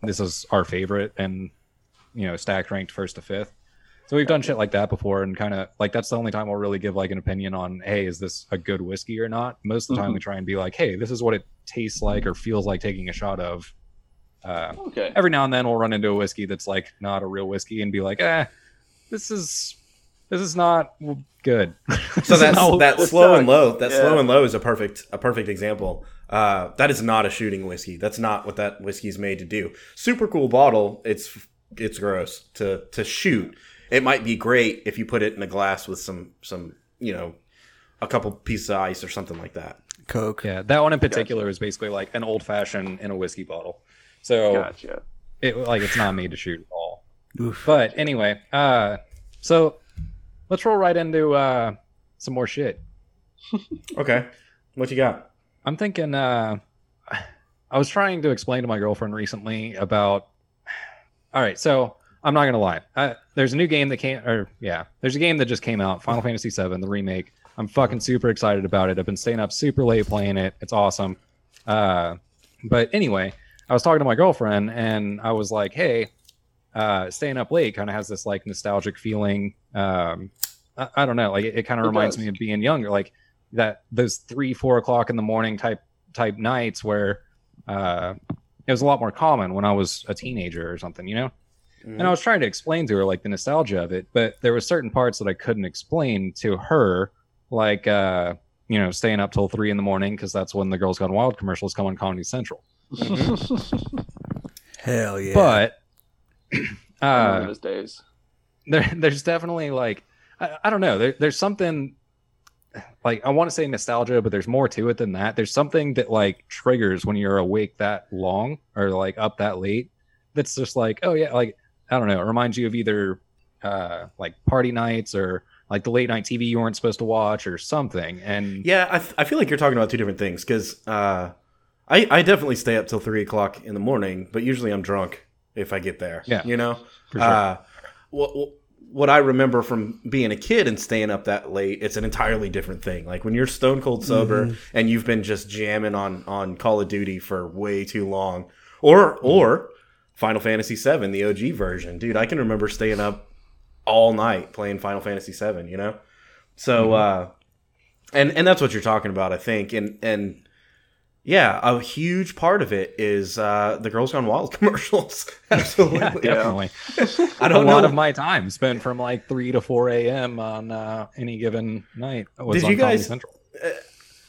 this is our favorite, and you know, stacked ranked first to fifth. So we've done shit like that before, and kind of like that's the only time we'll really give like an opinion on, "Hey, is this a good whiskey or not?" Most of the time, Mhm. we try and be like, "Hey, this is what it tastes like or feels like taking a shot of." Uh, okay. every now and then we'll run into a whiskey that's like not a real whiskey and be like, eh, this is this is not good. So is that's not- that this slow and low. That Yeah. slow and low is a perfect a perfect example. Uh, that is not a shooting whiskey. That's not what that whiskey is made to do. Super cool bottle. It's it's gross to to shoot. It might be great if you put it in a glass with some some you know a couple pieces of ice or something like that. Coke. yeah, that one in particular is basically like an old fashioned in a whiskey bottle. So Gotcha. it like it's not made to shoot at all. Oof. But anyway, uh, so let's roll right into uh, some more shit. [LAUGHS] Okay, what you got? I'm thinking. Uh, I was trying to explain to my girlfriend recently about. All right, so I'm not gonna lie. Uh, there's a new game that came, or yeah, there's a game that just came out, Final Fantasy VII, the remake. I'm fucking super excited about it. I've been staying up super late playing it. It's awesome. Uh, but anyway, I was talking to my girlfriend, and I was like, "Hey, uh, staying up late kind of has this like nostalgic feeling. Um, I, I don't know, like it, it kind of reminds does. me of being younger, like that those three, four o'clock in the morning type type nights where uh, it was a lot more common when I was a teenager or something, you know. And I was trying to explain to her like the nostalgia of it, but there were certain parts that I couldn't explain to her, like uh, you know, staying up till three in the morning because that's when the Girls Gone Wild commercials come on Comedy Central. [LAUGHS] Hell yeah. But [CLEARS THROAT] uh, those days. there, there's definitely like I, I don't know there, there's something like i want to say nostalgia but there's more to it than that there's something that like triggers when you're awake that long or like up that late that's just like oh yeah like i don't know it reminds you of either uh like party nights or like the late night TV you weren't supposed to watch or something. And Yeah, I, th- I feel like you're talking about two different things because uh, I I definitely stay up till three o'clock in the morning, but usually I'm drunk if I get there. Yeah, you know. for sure. Uh, what what I remember from being a kid and staying up that late, it's an entirely different thing. Like when you're stone cold sober and you've been just jamming on on Call of Duty for way too long, or or Final Fantasy VII, the OG version, dude. I can remember staying up all night playing Final Fantasy VII. You know, so uh, and and that's what you're talking about, I think, and and. Yeah, a huge part of it is uh, the Girls Gone Wild [LAUGHS] commercials. [LAUGHS] Absolutely. yeah, definitely. [LAUGHS] I don't a lot of my time spent from like three to four a.m. on uh, any given night. Was Did on you Comedy guys- Central.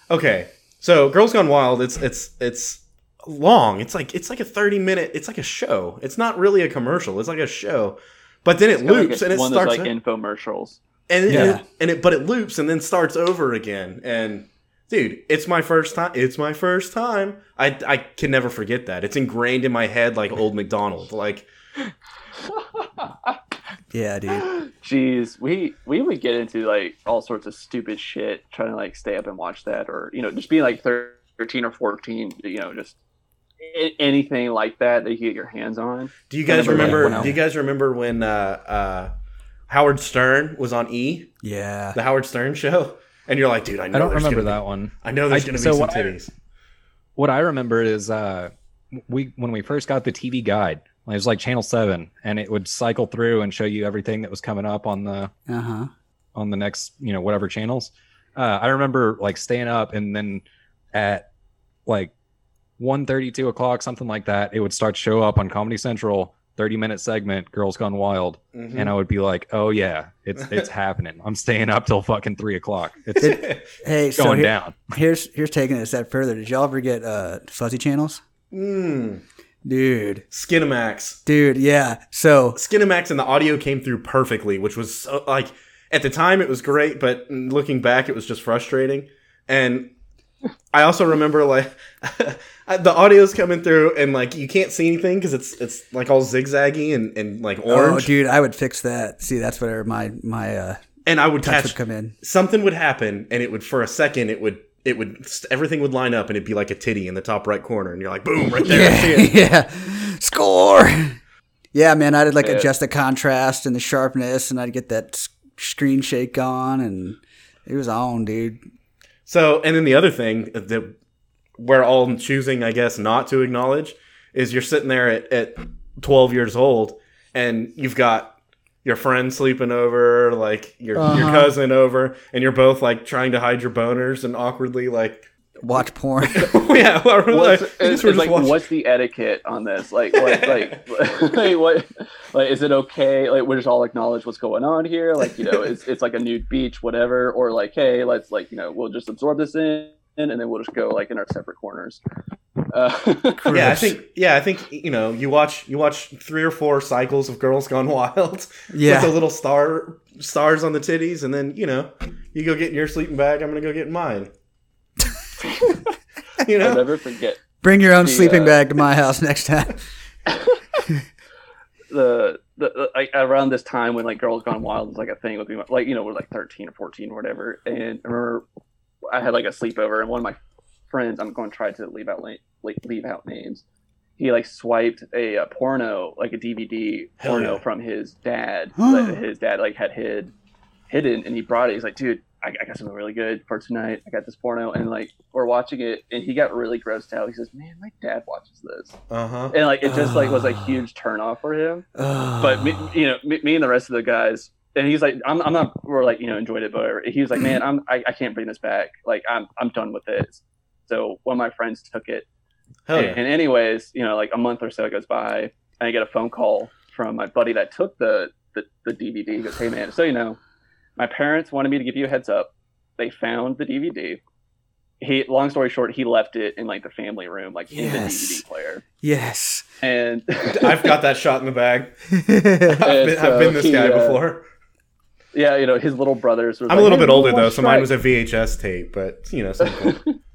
Okay, so Girls Gone Wild, it's it's it's long. It's like it's like a thirty minute. It's like a show. It's not really a commercial. It's like a show, but then it Kinda like loops and it one starts of those like infomercials. and it, Yeah. and it but it loops and then starts over again. And dude, it's my first time. It's my first time. I I can never forget that. It's ingrained in my head like old McDonald. Like [LAUGHS] Yeah, dude. Jeez, we we would get into like all sorts of stupid shit trying to like stay up and watch that, or you know, just being like thirteen or fourteen, you know, just anything like that that you get your hands on. Do you guys remember remember? do you guys remember when uh, uh, Howard Stern was on E, Yeah. the Howard Stern show? And you're like, dude, I know I don't remember gonna that one. I know there's I- going to be some what I- titties. What I remember is uh, we when we first got the TV guide, it was like Channel Seven, and it would cycle through and show you everything that was coming up on the Uh huh. on the next you know whatever channels. Uh, I remember like staying up and then at like 1.30, 2 o'clock, something like that, it would start to show up on Comedy Central. 30 minute segment, Girls Gone Wild, Mhm. and I would be like, "Oh yeah, it's [LAUGHS] it's happening. I'm staying up till fucking three o'clock. It's Hey, [LAUGHS] so going here- down." [LAUGHS] here's here's taking it a step further. Did y'all ever get uh, fuzzy channels, mm. dude? Skinamax. Dude, yeah. So Skinamax and the audio came through perfectly, which was so, like at the time it was great, but looking back it was just frustrating. And I also remember like [LAUGHS] the audio's coming through and like you can't see anything because it's it's like all zigzaggy and, and like Oh, orange. dude, I would fix that. See, that's where my my uh, and I would touch catch would come in. something would happen and it would for a second it would it would everything would line up and it'd be like a titty in the top right corner and you're like boom right there. Yeah, it. [LAUGHS] yeah. Score. Yeah, man, I'd like Yeah. adjust the contrast and the sharpness, and I'd get that screen shake on, and it was on, dude. So, and then the other thing that we're all choosing, I guess, not to acknowledge is you're sitting there at, at 12 years old and you've got your friend sleeping over, like your, your Uh-huh. cousin over, and you're both like trying to hide your boners and awkwardly like, Watch porn. [LAUGHS] yeah, well, we're What's, like, it's, we're it's like, what's the etiquette on this? Like, what, [LAUGHS] like, like, what, like, is it okay? Like, we just all acknowledge what's going on here. Like, you know, it's it's like a nude beach, whatever, or like, hey, let's like, you know, we'll just absorb this in, and then we'll just go like in our separate corners. Uh, [LAUGHS] yeah, I think yeah, I think you know you watch you watch three or four cycles of Girls Gone Wild Yeah. with the little star stars on the titties, and then you know you go get in your sleeping bag. I'm gonna go get in mine. [LAUGHS] you I'll know, never forget Bring your own The, sleeping uh, bag to my house next time. [LAUGHS] [LAUGHS] the the the- like around this time when like Girls Gone Wild was like a thing with me, like you know we're like thirteen or fourteen or whatever, and I remember I had like a sleepover, and one of my friends, I'm going to try to leave out like leave out names. He like swiped a, a porno, like a DVD Hell porno yeah. from his dad. [GASPS] that his dad like had hid hidden, and he brought it. He's like, dude. I, I got something really good for tonight. I got this porno, and like we're watching it, and he got really grossed out. He says, "Man, my dad watches this," uh huh. and like it just like was a [SIGHS] huge turn off for him [SIGHS] but me, you know, me, me and the rest of the guys, and he's like, I'm, I'm not, we're like, you know, enjoyed it, but he was like, man, I'm, I, I can't bring this back. Like, I'm, I'm done with this. So one of my friends took it, Hell and, and anyways, you know, like a month or so goes by, and I get a phone call from my buddy that took the, the, the DVD. He goes, hey man, so you know, my parents wanted me to give you a heads up. They found the DVD. He, long story short, he left it in like the family room, like in the DVD player, yes. and [LAUGHS] I've got that shot in the bag. [LAUGHS] I've yeah. been, I've been this he, guy uh, before. yeah, you know, his little brothers. Was I'm like, a little "Hey, bit older though, watch so mine was a VHS tape, but you know. [LAUGHS]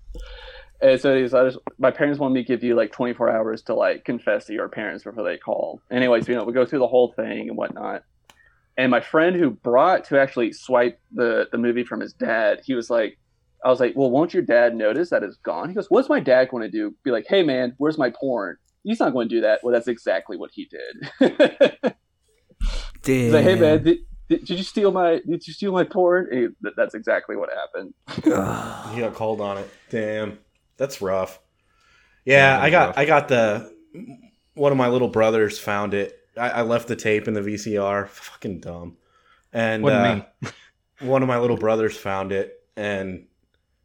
And so he's, I just, my parents wanted me to give you like 24 hours to like confess to your parents before they call. Anyways, you know, we go through the whole thing and whatnot. And my friend who brought to actually swipe the the movie from his dad, he was like, I was like, well, won't your dad notice that it's gone? He goes, what's my dad going to do? Be like, hey man, where's my porn? He's not going to do that. Well, that's exactly what he did. [LAUGHS] He's Damn. like, hey man, did, did, did you steal my did you steal my porn? He- that- that's exactly what happened. [SIGHS] He got called on it. Damn, that's rough. Yeah, Yeah, I got rough. I got the one of my little brothers found it. I, I left the tape in the VCR. Fucking dumb. And What uh, [LAUGHS] one of my little brothers found it, and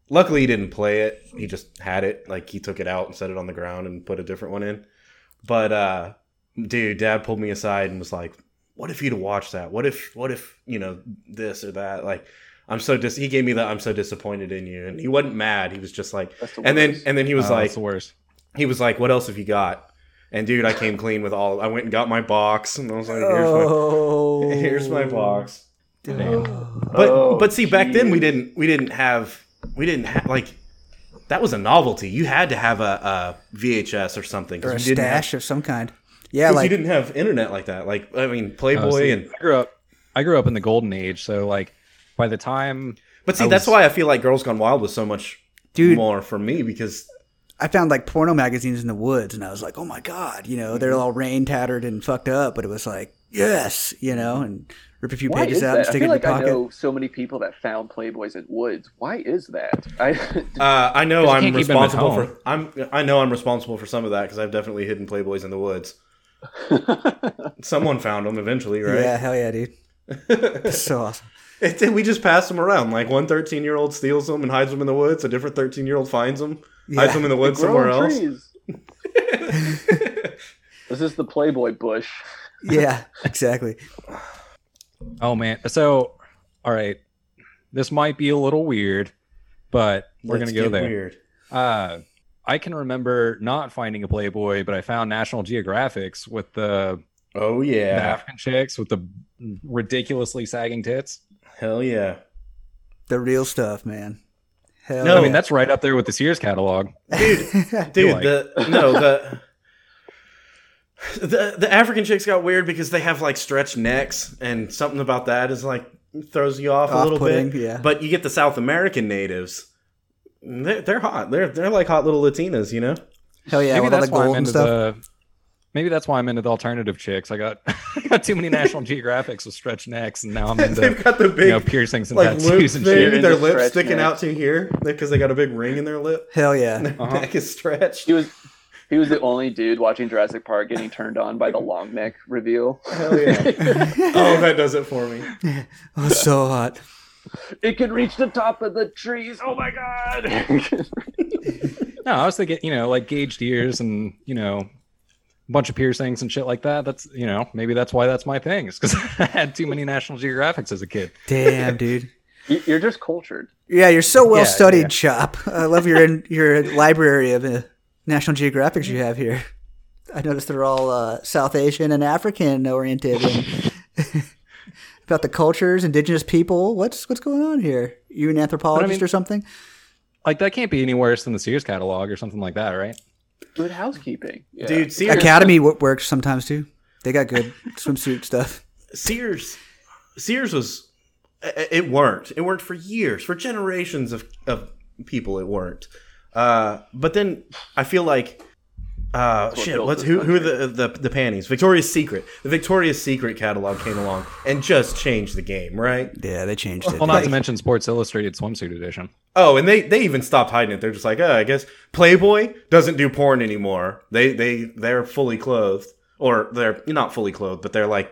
luckily he didn't play it. He just had it. Like he took it out and set it on the ground and put a different one in. But uh, dude, Dad pulled me aside and was like, "What if you'd have watched that? What if, what if you know this or that? Like, I'm so dis." He gave me the "I'm so disappointed in you," and he wasn't mad. He was just like, the and then and then he was Oh, like, that's the worst. he was like, "What else have you got?" And dude, I came clean with all. I went and got my box, and I was like, "Here's oh. my, [LAUGHS] here's my box." Damn. But Oh, but see, back then we didn't we didn't have we didn't have like that was a novelty. You had to have a, a VHS or something or a you didn't have, stash of some kind. Yeah, 'cause like you didn't have internet like that. Like I mean, Oh, Playboy see, and I grew up. I grew up in the golden age, so like by the time but see I that's was- why I feel like Girls Gone Wild was so much Dude. more for me because I found like porno magazines in the woods, and I was like, oh my god, you know, they're all rain tattered and fucked up, but it was like, yes, you know, and rip a few Why pages out that? and I stick it feel in your like I know so many people that found Playboys in woods. Why is that? [LAUGHS] I uh, I know 'Cause you I'm can't keep them at responsible for I'm I know I'm responsible for some of that because I've definitely hidden Playboys in the woods. [LAUGHS] Someone found them eventually, right? Yeah, hell yeah, dude. [LAUGHS] That's so awesome. It, we just pass them around. Like one 13 year old steals them and hides them in the woods. A different 13 year old finds them, Yeah. hides them in the woods somewhere else. trees. [LAUGHS] this is the Playboy bush. Yeah, [LAUGHS] exactly. Oh man. So, all right. This might be a little weird, but we're Let's gonna go get there. Weird. Uh, I can remember not finding a Playboy, but I found National Geographics with the, Oh the yeah, African chicks with the ridiculously sagging tits. hell yeah. The real stuff, man. Hell No, I mean, that's right up there with the Sears catalog. Dude, [LAUGHS] dude, like- the no the. [SIGHS] The the African chicks got weird because they have like stretched necks and something about that is like throws you off a little Off-putting, bit. yeah. But you get the South American natives. They're, they're hot. They're they're like hot little Latinas, you know. hell yeah, maybe with all that's the why I'm gold and into stuff. the. Maybe that's why I'm into the alternative chicks. I got [LAUGHS] I got too many National [LAUGHS] Geographics with stretched necks, and now I'm [LAUGHS] into They've got the big you know piercings and like tattoos and shit. Their lips sticking necks. out to here because they got a big ring in their lip. Hell yeah. Their Uh-huh. neck is stretched. He was he was the only dude watching Jurassic Park getting turned on by the long neck reveal. Hell yeah! oh, that does it for me. Oh, so hot. it can reach the top of the trees. Oh my god! No, I was thinking, you know, like gauged ears and you know, a bunch of piercings and shit like that. That's you know, maybe that's why that's my thing. Because [LAUGHS] I had too many National Geographics as a kid. Damn, dude. [LAUGHS] You- You're just cultured. Yeah, you're so well Yeah, studied, yeah. Chop. I love your [LAUGHS] your library of uh, National Geographics you have here. I noticed they're all uh, South Asian and African oriented, and about the cultures, indigenous people. What's what's going on here? You an anthropologist mean- or something? Like that can't be any worse than the Sears catalog or something like that, right? Good housekeeping, yeah. Dude, Sears, Academy wo- works sometimes too. They got good [LAUGHS] swimsuit stuff. Sears, Sears was. it- It worked. It worked for years, for generations of of people. It worked. Uh, but then I feel like. Uh, what shit. What's who? Who are the, the the panties? Victoria's Secret. The Victoria's Secret catalog came along and just changed the game, right? Yeah, they changed it. Well, not Like- to mention Sports Illustrated swimsuit edition. Oh, and they they even stopped hiding it. They're just like, oh, I guess Playboy doesn't do porn anymore. They they they're fully clothed, or they're not fully clothed, but they're like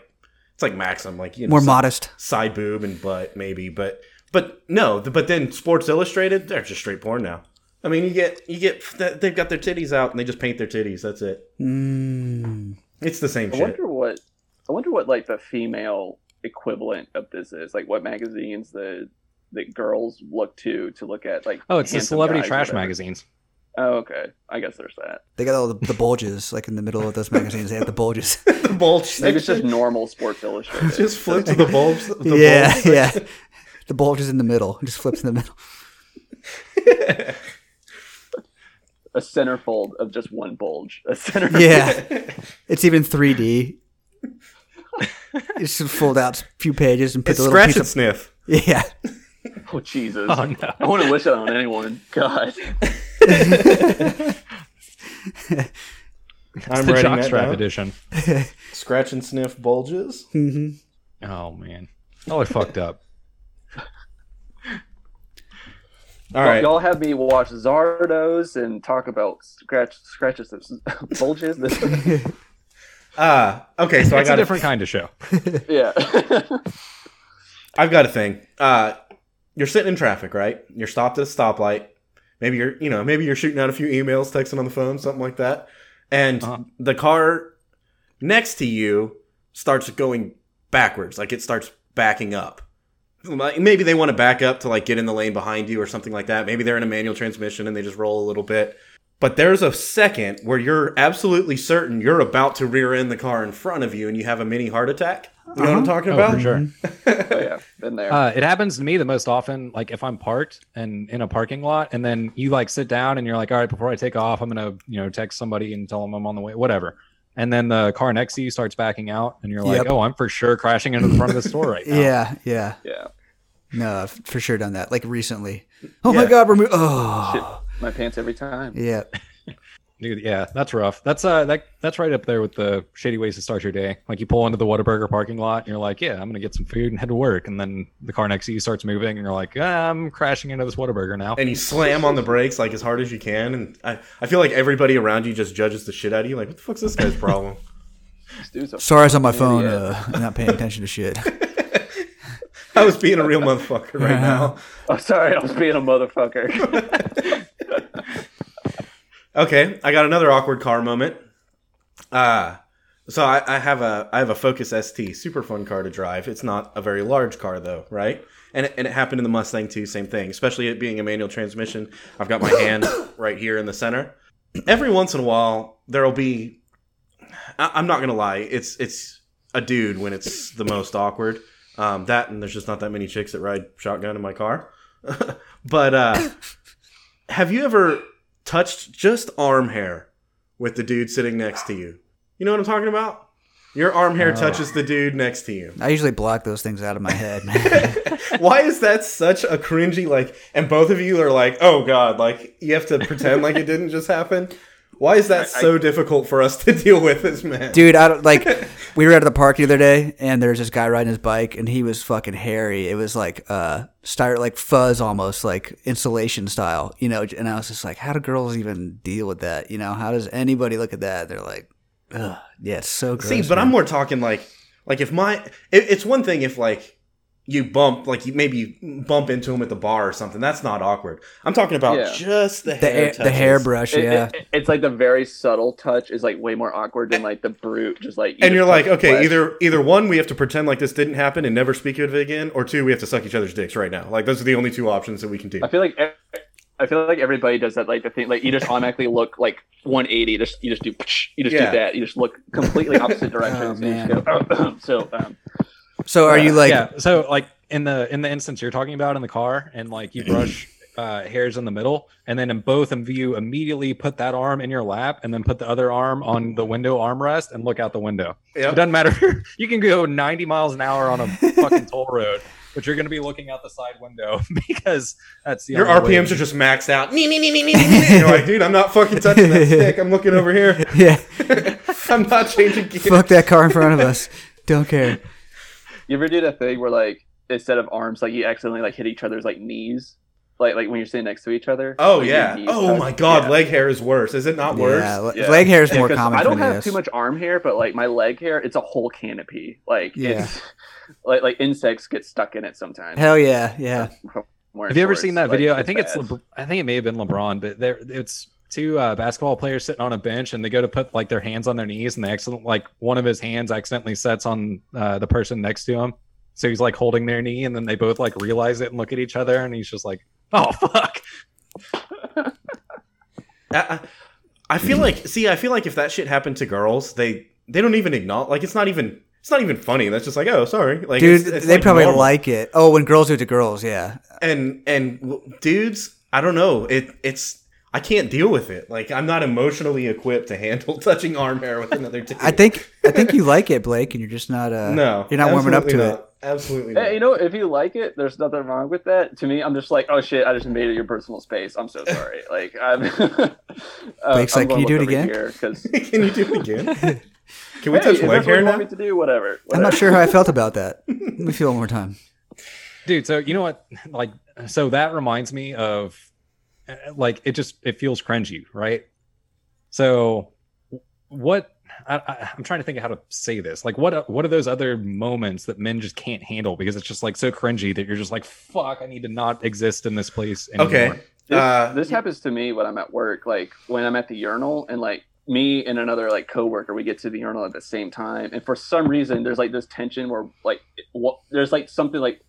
it's like Maxim, like you know, More si- modest. side boob and butt maybe, but but no, but then Sports Illustrated, they're just straight porn now. I mean, you get you get they've got their titties out and they just paint their titties. That's it. Mm. It's the same I shit. wonder what I wonder what like the female equivalent of this is. Like what magazines the that girls look to to look at like Oh, it's the celebrity trash magazines. Oh, okay. I guess there's that. They got all the, the bulges, like in the middle of those magazines. They have the bulges. [LAUGHS] the bulge Maybe it's just normal Sports Illustrated. [LAUGHS] just flip to the bulbs. The [LAUGHS] yeah, bulge yeah. The bulge is in the middle. It just flips in the middle. A centerfold of just one bulge. A center. Yeah, [LAUGHS] it's even 3D. [LAUGHS] You just fold out a few pages and put It's the little scratch piece and of sniff. [LAUGHS] yeah. Oh Jesus! Oh no. I want to wish that on anyone. God. I'm the writing that jockstrap down. edition. Scratch and sniff bulges. Mm-hmm. Oh man. Oh, I fucked up. All Well, right. Y'all have me watch Zardoz and talk about scratch scratches and [LAUGHS] bulges. Uh, [LAUGHS] okay, so I got a got different kind of show. [LAUGHS] yeah. I've got a thing. Uh, you're sitting in traffic, right? You're stopped at a stoplight. Maybe you're, you know, maybe you're shooting out a few emails, texting on the phone, something like that. And Uh-huh. the car next to you starts going backwards, like it starts backing up. Like, Maybe they want to back up to like get in the lane behind you or something like that. Maybe they're in a manual transmission and they just roll a little bit. But there's a second where you're absolutely certain you're about to rear end the car in front of you and you have a mini heart attack. You know what I'm talking Oh, about? for sure. [LAUGHS] oh, yeah. Been there. Uh, it happens to me the most often, like if I'm parked and in a parking lot, and then you like sit down and you're like, all right, before I take off, I'm gonna, you know, text somebody and tell them I'm on the way, whatever. And then the car next to you starts backing out, and you're like, Yep. oh, I'm for sure crashing into the front of the store right now. [LAUGHS] Yeah, yeah. yeah. No, I've for sure done that. Like recently. Oh my god, we're mo- oh Shit my pants every time. yeah. [LAUGHS] Dude, yeah, that's rough. That's uh, that that's right up there with the shady ways to start your day. Like you pull into the Whataburger parking lot, and you're like, yeah, I'm gonna get some food and head to work, and then the car next to you starts moving, and you're like, ah, I'm crashing into this Whataburger now. and you slam on the brakes like as hard as you can and I, I feel like everybody around you just judges the shit out of you like what the fuck's this guy's problem [LAUGHS] This dude's a Sorry, I was on my phone, idiot. uh, not paying attention to shit. [LAUGHS] i was being a real motherfucker right now. [LAUGHS] Oh, sorry, I was being a motherfucker. [LAUGHS] okay i got another awkward car moment. Uh so I, I have a i have a focus st super fun car to drive. It's not a very large car though right? And it, and it happened in the mustang too same thing especially it being a manual transmission. I've got my hand [COUGHS] right here in the center. [CLEARS THROAT] Every once in a while there'll be I, i'm not gonna lie it's it's a dude when it's the most awkward um, that and there's just not that many chicks that ride shotgun in my car. [LAUGHS] But uh [LAUGHS] have you ever touched just arm hair with the dude sitting next to you? You know what i'm talking about? Your arm hair touches the dude next to you. I usually block those things out of my head, man. [LAUGHS] why is that such a cringy like and both of you are like oh god like you have to pretend like it didn't just happen why is that so difficult for us to [LAUGHS] deal with as men Dude, I don't like. [LAUGHS] We were at the park the other day, and there's this guy riding his bike, and he was fucking hairy. It was like uh, styro like fuzz, almost like insulation style, you know. And I was just like, how do girls even deal with that? You know, how does anybody look at that? They're like, Ugh, yeah, it's so gross. See, but I'm more talking like, like if my, it, it's one thing if like you bump, like you maybe bump into him at the bar or something. That's not awkward. I'm talking about Yeah. just the the hair, air, the hairbrush. Yeah, it- it's like the very subtle touch is like way more awkward than like the brute, just like. you And just you're like, okay, flesh. either either one, we have to pretend like this didn't happen and never speak of it again, or two, we have to suck each other's dicks right now. Like those are the only two options that we can do. I feel like ev- I feel like everybody does that. Like the thing, like you just automatically look like 180. Just you just do you just Yeah. do that. You just look completely opposite [LAUGHS] directions. Oh, and you just go, [CLEARS THROAT] so um, So are you like? yeah. So like in the in the instance you're talking about in the car, and like you brush [CLEARS THROAT] uh, hairs in the middle, and then in both of you immediately put that arm in your lap, and then put the other arm on the window armrest and look out the window. Yep. It doesn't matter. [LAUGHS] you can go 90 miles an hour on a fucking toll [LAUGHS] road, but you're going to be looking out the side window [LAUGHS] because that's the Your only way- RPMs are just maxed out. Nee, nee, nee, nee, nee, nee, nee. You're like, dude, I'm not fucking touching that stick. I'm looking over here. Yeah, I'm not changing gears. fuck that car in front of us. Don't care. You ever do that thing where like instead of arms, like you accidentally like hit each other's like knees, like like when you're sitting next to each other. Oh like, yeah. Oh touch. my god, Yeah. leg hair is worse. Is it not worse? Yeah, le- Yeah. leg hair is more common. I don't have yes. too much arm hair, but like my leg hair, it's a whole canopy. Like Yeah. it's [LAUGHS] like like insects get stuck in it sometimes. Hell yeah, yeah. [LAUGHS] Have you ever shorts, seen that like, video? I think it's bad. Le- I think it may have been LeBron, but there it's two uh, basketball players sitting on a bench and they go to put like their hands on their knees and they accident like one of his hands accidentally sets on uh, the person next to him. So he's like holding their knee and then they both like realize it and look at each other and he's just like, "Oh fuck." [LAUGHS] I, I- I feel like see, I feel like if that shit happened to girls, they they don't even acknowledge like it's not even it's not even funny. That's just like, oh sorry. Like Dude, it's, it's they like probably normal. like it. Oh, when girls do it to girls, yeah. and and w- dudes, I don't know. It it's I can't deal with it. Like I'm not emotionally equipped to handle [LAUGHS] touching arm hair with another dude. I think I think you like it, Blake, and you're just not uh no, you're not warming up to absolutely it. Absolutely not. Hey, you know, if you like it, there's nothing wrong with that. To me, I'm just like, oh shit, I just invaded your personal space. I'm so [LAUGHS] sorry. Like, I'm. [LAUGHS] uh, Blake's like, "Can you do it again?" Because Can you do it again? Can we hey, touch if leg hair now? me to do, whatever. I'm not sure how I felt about that. Let me feel one more time. dude so you know what like so that reminds me of like it just it feels cringy right so what I, I, i'm trying to think of how to say this like what what are those other moments that men just can't handle because it's just like so cringy that you're just like fuck i need to not exist in this place anymore. Okay. This, Uh, this happens to me when I'm at work, like when I'm at the urinal and like me and another like coworker, we get to the urinal at the same time, and for some reason there's like this tension where like what, there's like something like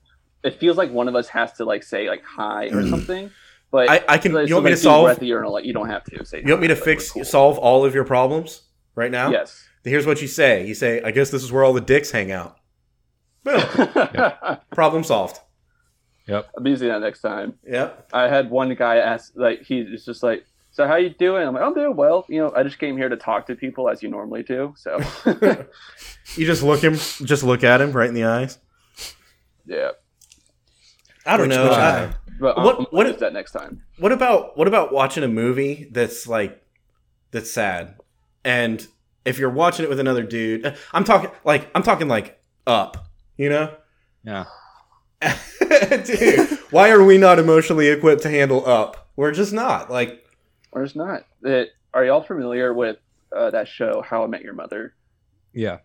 it feels like one of us has to like say like hi or something. But I, I can. You want me to like, dude, we're solve? at the urinal? Like you don't have to say. You want me to like, fix cool. solve all of your problems right now? Yes. Here's what you say. You say, "I guess this is where all the dicks hang out." Boom. [LAUGHS] Problem solved. yep I'm using that next time. Yep. I had one guy ask, like, he's just like, "So how you doing?" I'm like, "I'm doing well. You know, I just came here to talk to people as you normally do." So, [LAUGHS] You just look him, just look at him right in the eyes. yeah. I don't Which- know. which I- eye? But What- I'll, I'll what- use that next time. what about what about watching a movie that's like that's sad, and if you're watching it with another dude, I'm talking like I'm talking like up, you know. yeah [LAUGHS] Dude, why are we not emotionally equipped to handle up? We're just not. Like, Or just not. It, are y'all familiar with uh, that show, How I Met Your Mother? yeah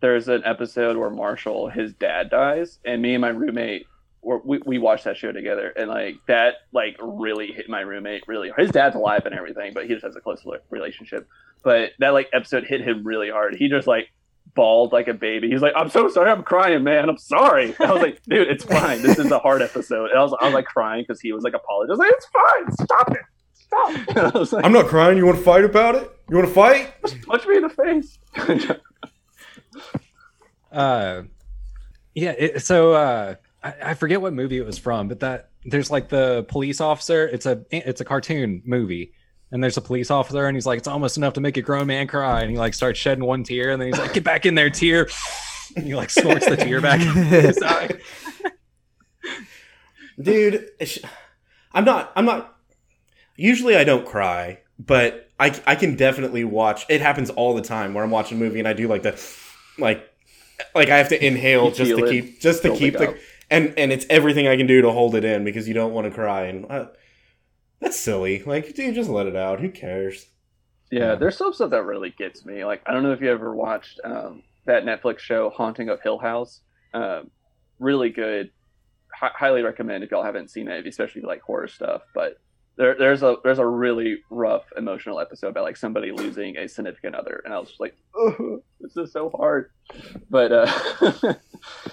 There's an episode where Marshall, his dad dies, and me and my roommate, were, we, we watched that show together, and like that, like really hit my roommate really. His dad's alive and everything, but he just has a close relationship. But that like episode hit him really hard. He just like bawled like a baby. He's like, "I'm so sorry, I'm crying, man. I'm sorry." I was like, "Dude, it's fine. This is a hard episode." And I was, I was like crying because he was like apologizing. I was like, "It's fine. Stop it." Stop. [LAUGHS] I was like, I'm not crying. You want to fight about it? You want to fight? punch me in the face. [LAUGHS] uh yeah it, so uh I, I forget what movie it was from but that there's like the police officer it's a it's a cartoon movie. And there's a police officer and he's like it's almost enough to make a grown man cry. And he like starts shedding one tear and then he's like get back in there tear. [LAUGHS] And he like snorts the tear back. [LAUGHS] His eye. dude i'm not i'm not usually i don't cry but i i can definitely watch it happens all the time where i'm watching a movie and i do like the like like i have to inhale You just to it. keep just to building keep the up. And and it's everything i can do to hold it in because you don't want to cry and uh, that's silly like dude just let it out who cares Yeah, there's some stuff that really gets me. Like, I don't know if you ever watched um, that Netflix show, Haunting of Hill House. Um, really good. Hi- highly recommend if y'all haven't seen it, especially if you like horror stuff. But there, there's a there's a really rough emotional episode about like somebody losing a significant other, and I was just like, "Ugh, this is so hard. But uh, [LAUGHS]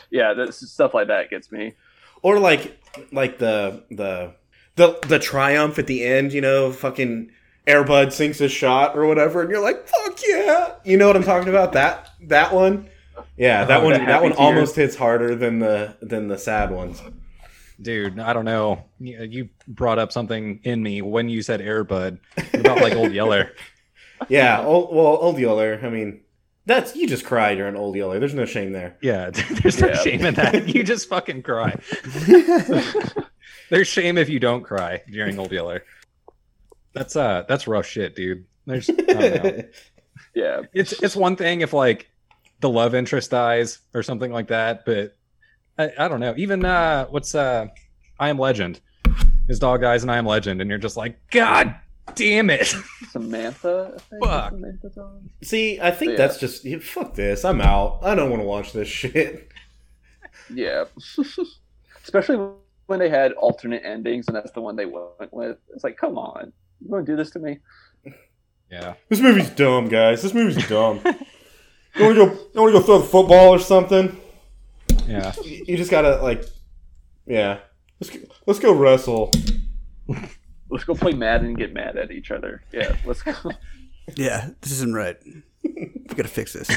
yeah, this, stuff like that gets me. or like like the the the the triumph at the end you know fucking airbud sinks a shot or whatever and you're like fuck yeah. You know what i'm talking about? That that one? Yeah that Oh, one that one tears. almost hits harder than the than the sad ones. Dude i don't know. You, you brought up something in me when you said airbud. About like old yeller. [LAUGHS] Yeah old, well old yeller i mean that's you just cry during old yeller there's no shame there yeah [LAUGHS] there's no Yeah. shame in that [LAUGHS] you just fucking cry [LAUGHS] There's shame if you don't cry during Old Yeller. That's uh that's rough shit, dude. There's I don't know. Yeah, it's it's one thing if like the love interest dies or something like that, but I, I don't know. Even uh what's uh I am legend. His dog dies and I am legend, and you're just like, God damn it. Samantha. I think, Fuck. Samantha's on. see i think Yeah. that's just yeah, fuck this i'm out i don't want to watch this shit Yeah. [LAUGHS] Especially when they had alternate endings and that's the one they went with. It's like, come on. You want to do this to me? Yeah. this movie's dumb guys this movie's [LAUGHS] dumb you want to go you want to go throw the football or something Yeah. you just gotta like yeah let's go, let's go wrestle [LAUGHS] Let's go play Madden and get mad at each other. Yeah, let's go. [LAUGHS] Yeah, this isn't right. We gotta fix this.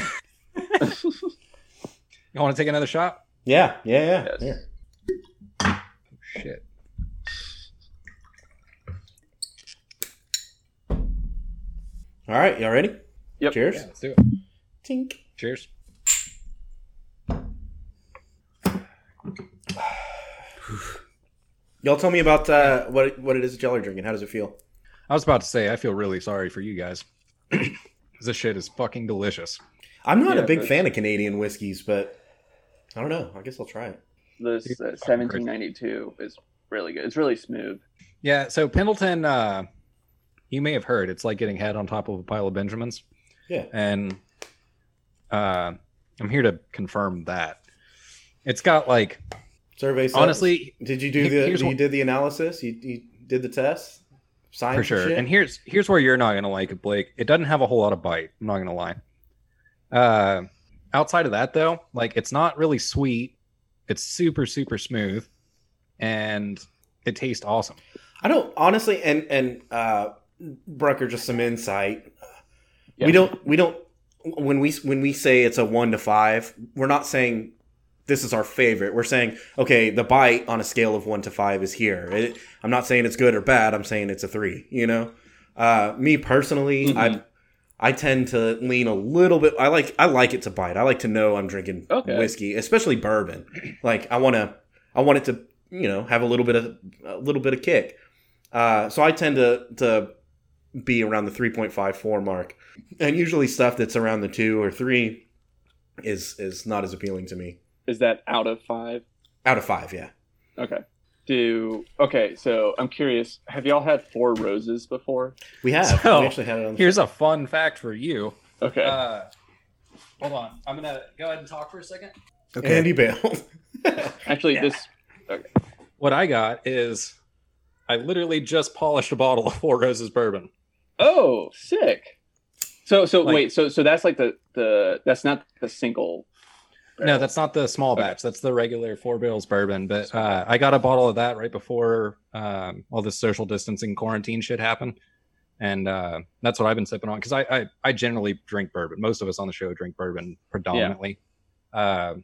You want to take another shot? yeah yeah yeah, Yes. yeah. Shit. All right, y'all ready? Yep. Cheers. Yeah, let's do it. Tink. Cheers. [SIGHS] Y'all tell me about uh, what what it is that y'all are drinking. How does it feel? I was about to say, I feel really sorry for you guys. [CLEARS THROAT] this shit is fucking delicious. I'm not Yeah, a big but- fan of Canadian whiskeys, but I don't know. I guess I'll try it. This uh, 1792 is really good. It's really smooth. Yeah, so Pendleton, uh, you may have heard, it's like getting head on top of a pile of Benjamins. Yeah. And uh, I'm here to confirm that. It's got like, Survey says. honestly, did you do the you what- did the analysis? You, you did the test? Science for sure. shit? And here's here's where you're not gonna like it, Blake. It doesn't have a whole lot of bite. I'm not gonna lie. Uh, outside of that, though, like it's not really sweet. It's super super smooth, and it tastes awesome. I don't honestly, and and uh, Brucker, just some insight. Yeah. We don't we don't when we when we say it's a one to five, we're not saying this is our favorite. We're saying okay, the bite on a scale of one to five is here. It, I'm not saying it's good or bad. I'm saying it's a three. You know, uh, me personally, Mhm. I I tend to lean a little bit. I like I like it to bite. I like to know I'm drinking Okay. whiskey, especially bourbon. Like I want to I want it to you know have a little bit of a little bit of kick. Uh, so I tend to to be around the 3.54 mark, and usually stuff that's around the two or three is is not as appealing to me. Is that out of five? Out of five, yeah. Okay. Do okay. So I'm curious. Have y'all had Four Roses before? We have. So, we actually had it on. Here's a fun fact for you. Okay. Uh, hold on, I'm gonna go ahead and talk for a second. Okay. Andy bailed. [LAUGHS] Actually, yeah. this. What I got is, I literally just polished a bottle of Four Roses bourbon. Oh, sick. So so Like- wait. So so that's like the the that's not the single. No, that's not the small batch. That's the regular Four Barrels bourbon. But uh, I got a bottle of that right before um, all this social distancing quarantine shit happened, and uh, that's what I've been sipping on because I, I I generally drink bourbon. Most of us on the show drink bourbon predominantly. Um,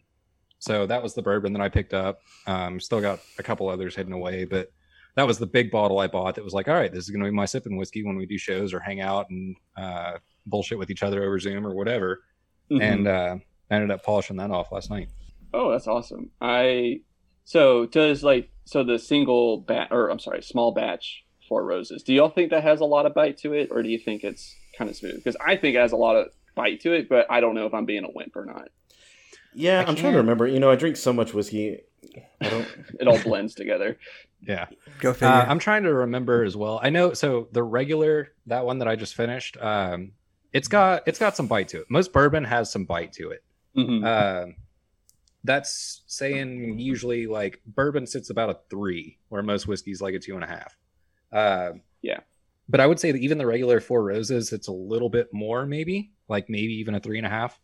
so that was the bourbon that I picked up. Um, still got a couple others hidden away, but that was the big bottle I bought. That was like, all right, this is going to be my sipping whiskey when we do shows or hang out and uh, bullshit with each other over Zoom or whatever. Mhm. And uh, I ended up polishing that off last night. Oh, that's awesome. I so does like so the single bat or I'm sorry, small batch Four Roses. Do y'all think that has a lot of bite to it, or do you think it's kind of smooth? Because I think it has a lot of bite to it, but I don't know if I'm being a wimp or not. yeah, I I'm trying to remember. You know, I drink so much whiskey. I don't. [LAUGHS] It all blends together. Yeah. Go figure. Uh, I'm trying to remember as well. I know so the regular that one that I just finished, um, it's got it's got some bite to it. Most bourbon has some bite to it. Mhm. Uh, that's saying usually like bourbon sits about a three, where most whiskeys like a two and a half. Uh, Yeah. But I would say that even the regular Four Roses, it's a little bit more, maybe like maybe even a three and a half.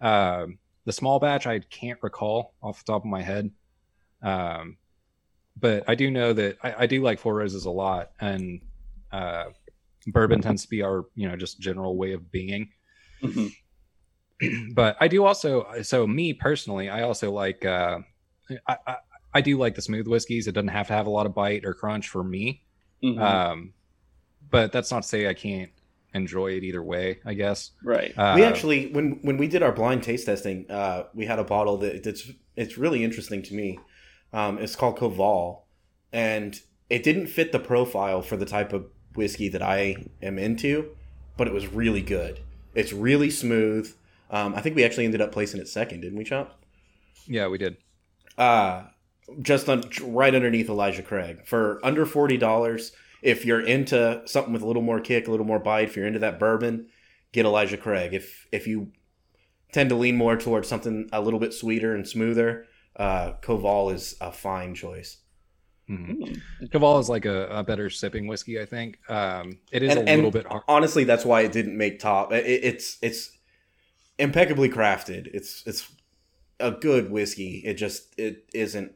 Um, the small batch I can't recall off the top of my head. Um, but I do know that I, I do like Four Roses a lot, and uh, bourbon tends to be our you know just general way of being. Mhm. [CLEARS THROAT] but I do also so me personally, I also like uh, I, I I do like the smooth whiskeys. It doesn't have to have a lot of bite or crunch for me. Mhm. Um, but that's not to say I can't enjoy it either way. I guess. right. Uh, we actually when when we did our blind taste testing, uh, we had a bottle that it's it's really interesting to me. Um, it's called Koval, and it didn't fit the profile for the type of whiskey that I am into, but it was really good. It's really smooth. Um, I think we actually ended up placing it second, didn't we, Chop? yeah, we did. uh just on, right underneath Elijah Craig for under forty dollars. If you're into something with a little more kick, a little more bite, if you're into that bourbon, get Elijah Craig. If if you tend to lean more towards something a little bit sweeter and smoother, uh, Koval is a fine choice. Mhm. Mm. Koval is like a, a better sipping whiskey. I think um, it is And- a and- little bit hard. Honestly, that's why it didn't make top. It, it's it's impeccably crafted. It's it's a good whiskey. It just it isn't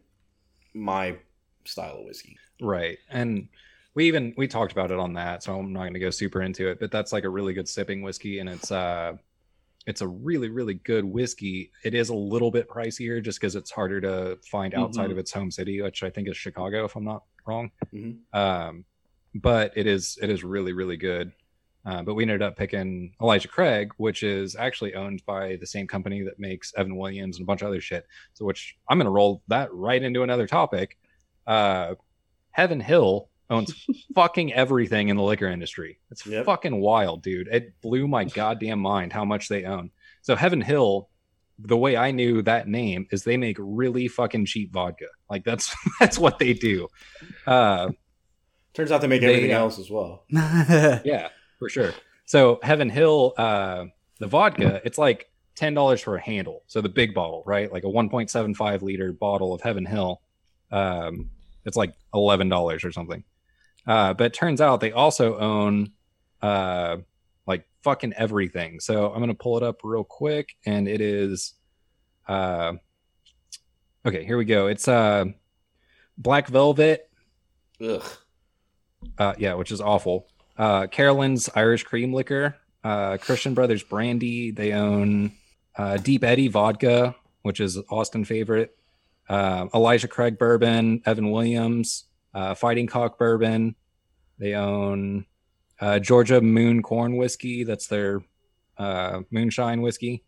my style of whiskey. Right. And we even we talked about it on that, so I'm not going to go super into it, but that's like a really good sipping whiskey and it's uh it's a really really good whiskey. It is a little bit pricier just cuz it's harder to find outside Mhm. of its home city, which I think is Chicago if I'm not wrong. Mhm. Um but it is it is really really good. Uh, but we ended up picking Elijah Craig, which is actually owned by the same company that makes Evan Williams and a bunch of other shit. So, which I'm going to roll that right into another topic. Uh, Heaven Hill owns [LAUGHS] fucking everything in the liquor industry. It's Yep. fucking wild, dude. It blew my goddamn mind how much they own. So, Heaven Hill, the way I knew that name is they make really fucking cheap vodka. Like that's [LAUGHS] that's what they do. Uh, Turns out they make They, everything else as well. [LAUGHS] yeah, for sure. So Heaven Hill, uh, the vodka, it's like ten dollars for a handle. So the big bottle, right? Like a one point seven five liter bottle of Heaven Hill. Um, it's like eleven dollars or something. Uh, but it turns out they also own uh like fucking everything. So I'm gonna pull it up real quick, and it is uh okay, here we go. It's uh Black Velvet, Ugh. uh, yeah, which is awful. Uh, Carolan's Irish Cream Liquor, uh, Christian Brothers Brandy. They own uh, Deep Eddy Vodka, which is Austin favorite. Uh, Elijah Craig Bourbon, Evan Williams, uh, Fighting Cock Bourbon. They own uh, Georgia Moon Corn Whiskey. That's their uh, moonshine whiskey.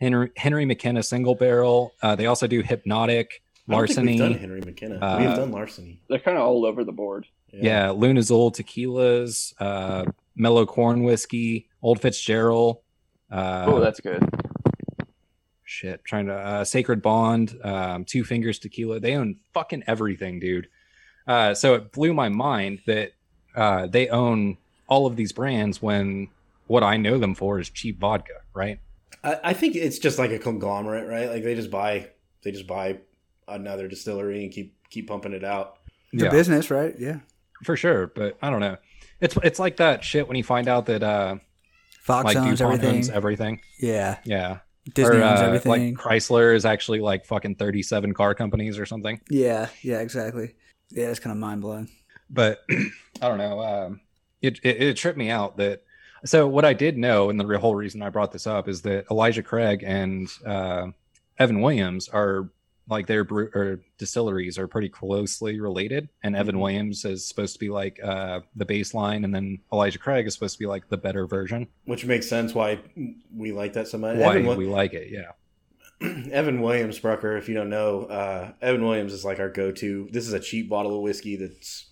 Henry Henry McKenna Single Barrel. Uh, they also do Hpnotiq, I don't think Larceny. we've done Henry McKenna. Uh, we have done Larceny. They're kind of all over the board. Yeah, Lunazul tequilas, uh, Mellow Corn whiskey, Old Fitzgerald. Uh, oh, that's good. shit. Trying to uh, Sacred Bond, um, Two Fingers Tequila. They own fucking everything, dude. Uh, so it blew my mind that uh, they own all of these brands when what I know them for is cheap vodka, right? I, I think it's just like a conglomerate, right? Like they just buy they just buy another distillery and keep keep pumping it out. It's a business, right? Yeah. For sure. But I don't know. It's it's like that shit when you find out that uh, Fox like owns DuPont everything. owns everything. yeah. Yeah. Disney Or, owns uh, everything. Like Chrysler is actually like fucking 37 car companies or something. yeah. Yeah. Exactly. Yeah. It's kind of mind blowing. But [CLEARS THROAT] I don't know. Um, it, it, it tripped me out that. So what I did know, and the whole reason I brought this up is that Elijah Craig and uh, Evan Williams are like their brew or distilleries are pretty closely related. And Evan Mhm. Williams is supposed to be like uh, the baseline, and then Elijah Craig is supposed to be like the better version. Which makes sense why we like that so much. Why Evan, we like it, yeah. [CLEARS THROAT] Evan Williams, Brucker, if you don't know, uh, Evan Williams is like our go-to. This is a cheap bottle of whiskey that's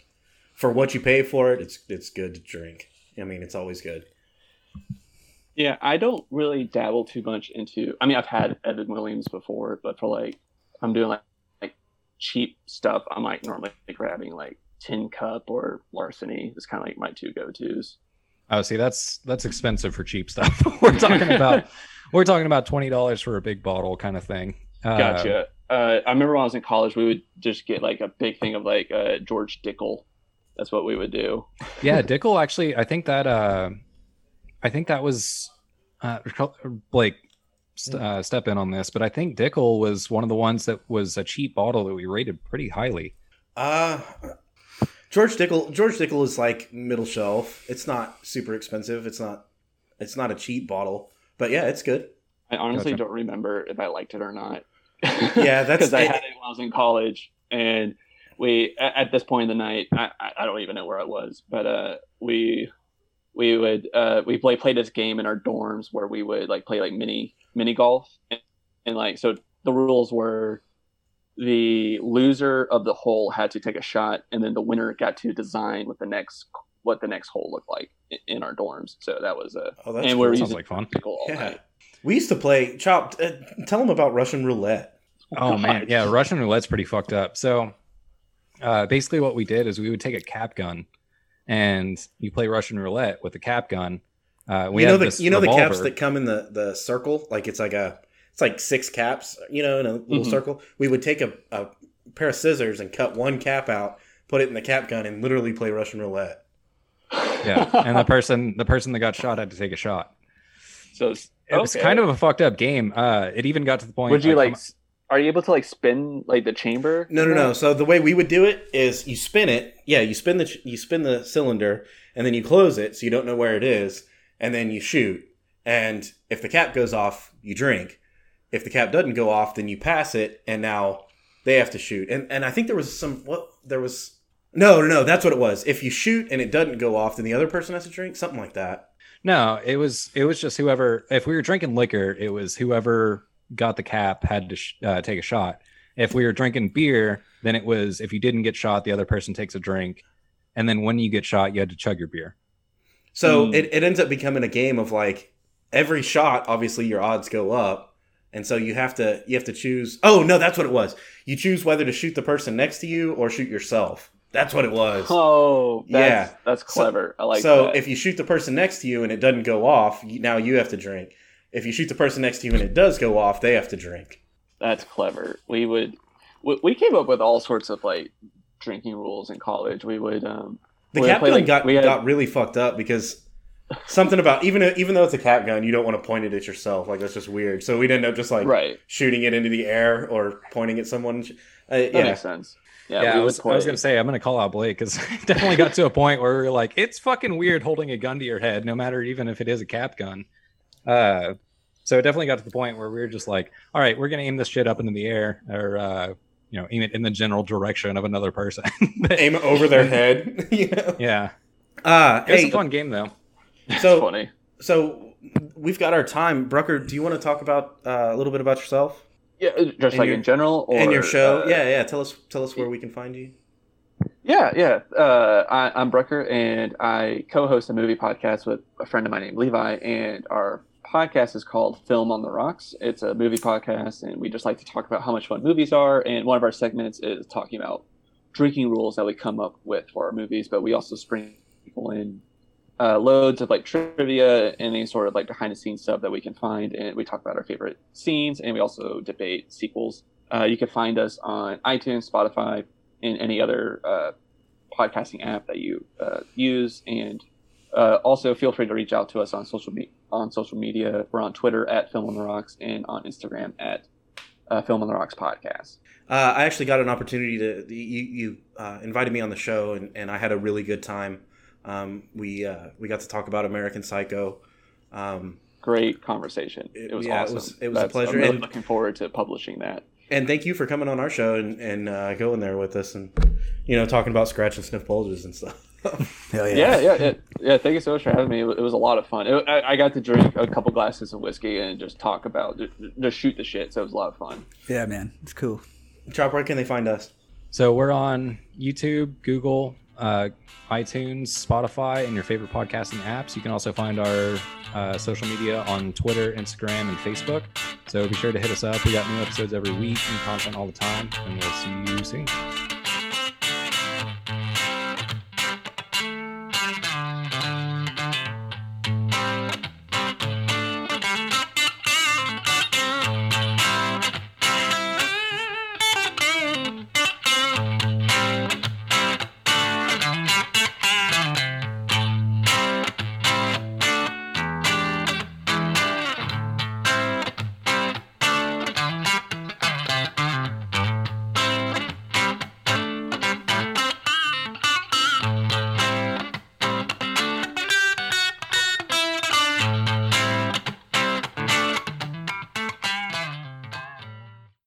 for what you pay for it. It's it's good to drink. I mean, it's always good. Yeah, I don't really dabble too much into. I mean, I've had Evan Williams before, but for like, I'm doing like like cheap stuff. I'm like normally grabbing like Tin Cup or Larceny. It's kind of like my two go tos. Oh, see, that's that's expensive for cheap stuff. [LAUGHS] we're talking about [LAUGHS] we're talking about twenty dollars for a big bottle kind of thing. Uh, Gotcha. Uh, I remember when I was in college, we would just get like a big thing of like uh, George Dickel. That's what we would do. yeah, [LAUGHS] Dickel actually. I think that uh, I think that was uh, Blake. St- uh, step in on this, but I think Dickel was one of the ones that was a cheap bottle that we rated pretty highly. Uh George Dickel George Dickel is like middle shelf. It's not super expensive. It's not it's not a cheap bottle. But yeah, it's good. I honestly Gotcha. don't remember if I liked it or not. Yeah, [LAUGHS] that's- because I had it when I was in college, and we at, at this point in the night, I, I I don't even know where I was, but uh, we we would uh we play play this game in our dorms where we would like play like mini mini golf, and, and like so the rules were the loser of the hole had to take a shot, and then the winner got to design what the next what the next hole looked like in, in our dorms. So that was a Oh, that's and we're cool. Sounds like fun. all Yeah. night. We used to play Chop. Uh, tell them about Russian roulette. Oh man, yeah, Russian roulette's pretty fucked up. So uh, basically, what we did is we would take a cap gun, and you play Russian roulette with a cap gun. Uh, we you know the this you know the caps that come in the the circle. Like it's like a it's like six caps. You know, in a little Mhm. circle. We would take a, a pair of scissors and cut one cap out, put it in the cap gun, and literally play Russian roulette. yeah, and the person the person that got shot had to take a shot. so it's, It was kind of a fucked up game. Uh, it even got to the point. Would you like? I'm- s Are you able to like spin like the chamber? No, no, no. So the way we would do it is you spin it. Yeah, you spin the you spin the cylinder, and then you close it so you don't know where it is, and then you shoot. And if the cap goes off, you drink. If the cap doesn't go off, then you pass it, and now they have to shoot. And and I think there was some what there was. No, no, no. That's what it was. If you shoot and it doesn't go off, then the other person has to drink. Something like that. No, it was it was just whoever. If we were drinking liquor, it was whoever got the cap had to sh- uh, take a shot. If we were drinking beer, then it was if you didn't get shot, the other person takes a drink, and then when you get shot, you had to chug your beer. So Hmm. it, it ends up becoming a game of like every shot, obviously your odds go up. And so you have to you have to choose oh no, that's what it was. You choose whether to shoot the person next to you or shoot yourself. That's what it was. Oh, that's, Yeah. that's So- clever. I like that so that. if you shoot the person next to you and it doesn't go off, now you have to drink. If you shoot the person next to you and it does go off, they have to drink. That's clever. We would we, we came up with all sorts of like drinking rules in college. We would um The we cap gun like- got we had- got really fucked up because something about even even though it's a cap gun, you don't want to point it at yourself. Like that's just weird. So we'd end up just like right. shooting it into the air or pointing at someone. Uh, That yeah, makes sense. Yeah, Yeah, I, was, I was gonna say I'm gonna call out Blake because [LAUGHS] it definitely got to a point where we were like, it's fucking weird holding a gun to your head, no matter even if it is a cap gun. Uh, so it definitely got to the point where we were just like, all right, we're gonna aim this shit up into the air, or uh, you know, aim it in the general direction of another person. [LAUGHS] aim it over their [LAUGHS] head. [LAUGHS] you know? yeah, Uh, it was hey, a fun game though. It's so funny. so we've got our time. Brucker, do you want to talk about uh, a little bit about yourself Yeah, just and like your- in general or and your show? uh, yeah, yeah. Tell us tell us where we can find you. Yeah, yeah. Uh, I, I'm Brucker, and I co-host a movie podcast with a friend of mine named Levi. And our podcast is called Film on the Rocks. It's a movie podcast, and we just like to talk about how much fun movies are. And one of our segments is talking about drinking rules that we come up with for our movies. But we also sprinkle in uh, loads of like trivia and any sort of like behind-the-scenes stuff that we can find. And we talk about our favorite scenes, and we also debate sequels. Uh, you can find us on iTunes, Spotify, and any other uh, podcasting app that you uh, use. And uh, also feel free to reach out to us on social me- on social media. We're on Twitter at Film on the Rocks and on Instagram at uh, Film on the Rocks Podcast. Uh, I actually got an opportunity to you you uh, invited me on the show and, and I had a really good time. Um, we uh, we got to talk about American Psycho. Um, Great conversation. It- It was yeah, it awesome. was- it was a pleasure. I'm really And- looking forward to publishing that. and thank you for coming on our show and, and uh, going there with us and you know talking about scratch and sniff bulges and stuff. [LAUGHS] Hell yeah. Yeah, yeah, yeah. yeah thank you so much for having me. It it was a lot of fun. It, I, I got to drink a couple glasses of whiskey and just talk about, just, just shoot the shit. So it was a lot of fun. Yeah, man. It's cool. Chop, where can they find us? So we're on YouTube, Google, uh, iTunes, Spotify, and your favorite podcasting apps. You can also find our uh, social media on Twitter, Instagram, and Facebook. So be sure to hit us up. We got new episodes every week and content all the time, and we'll see you soon.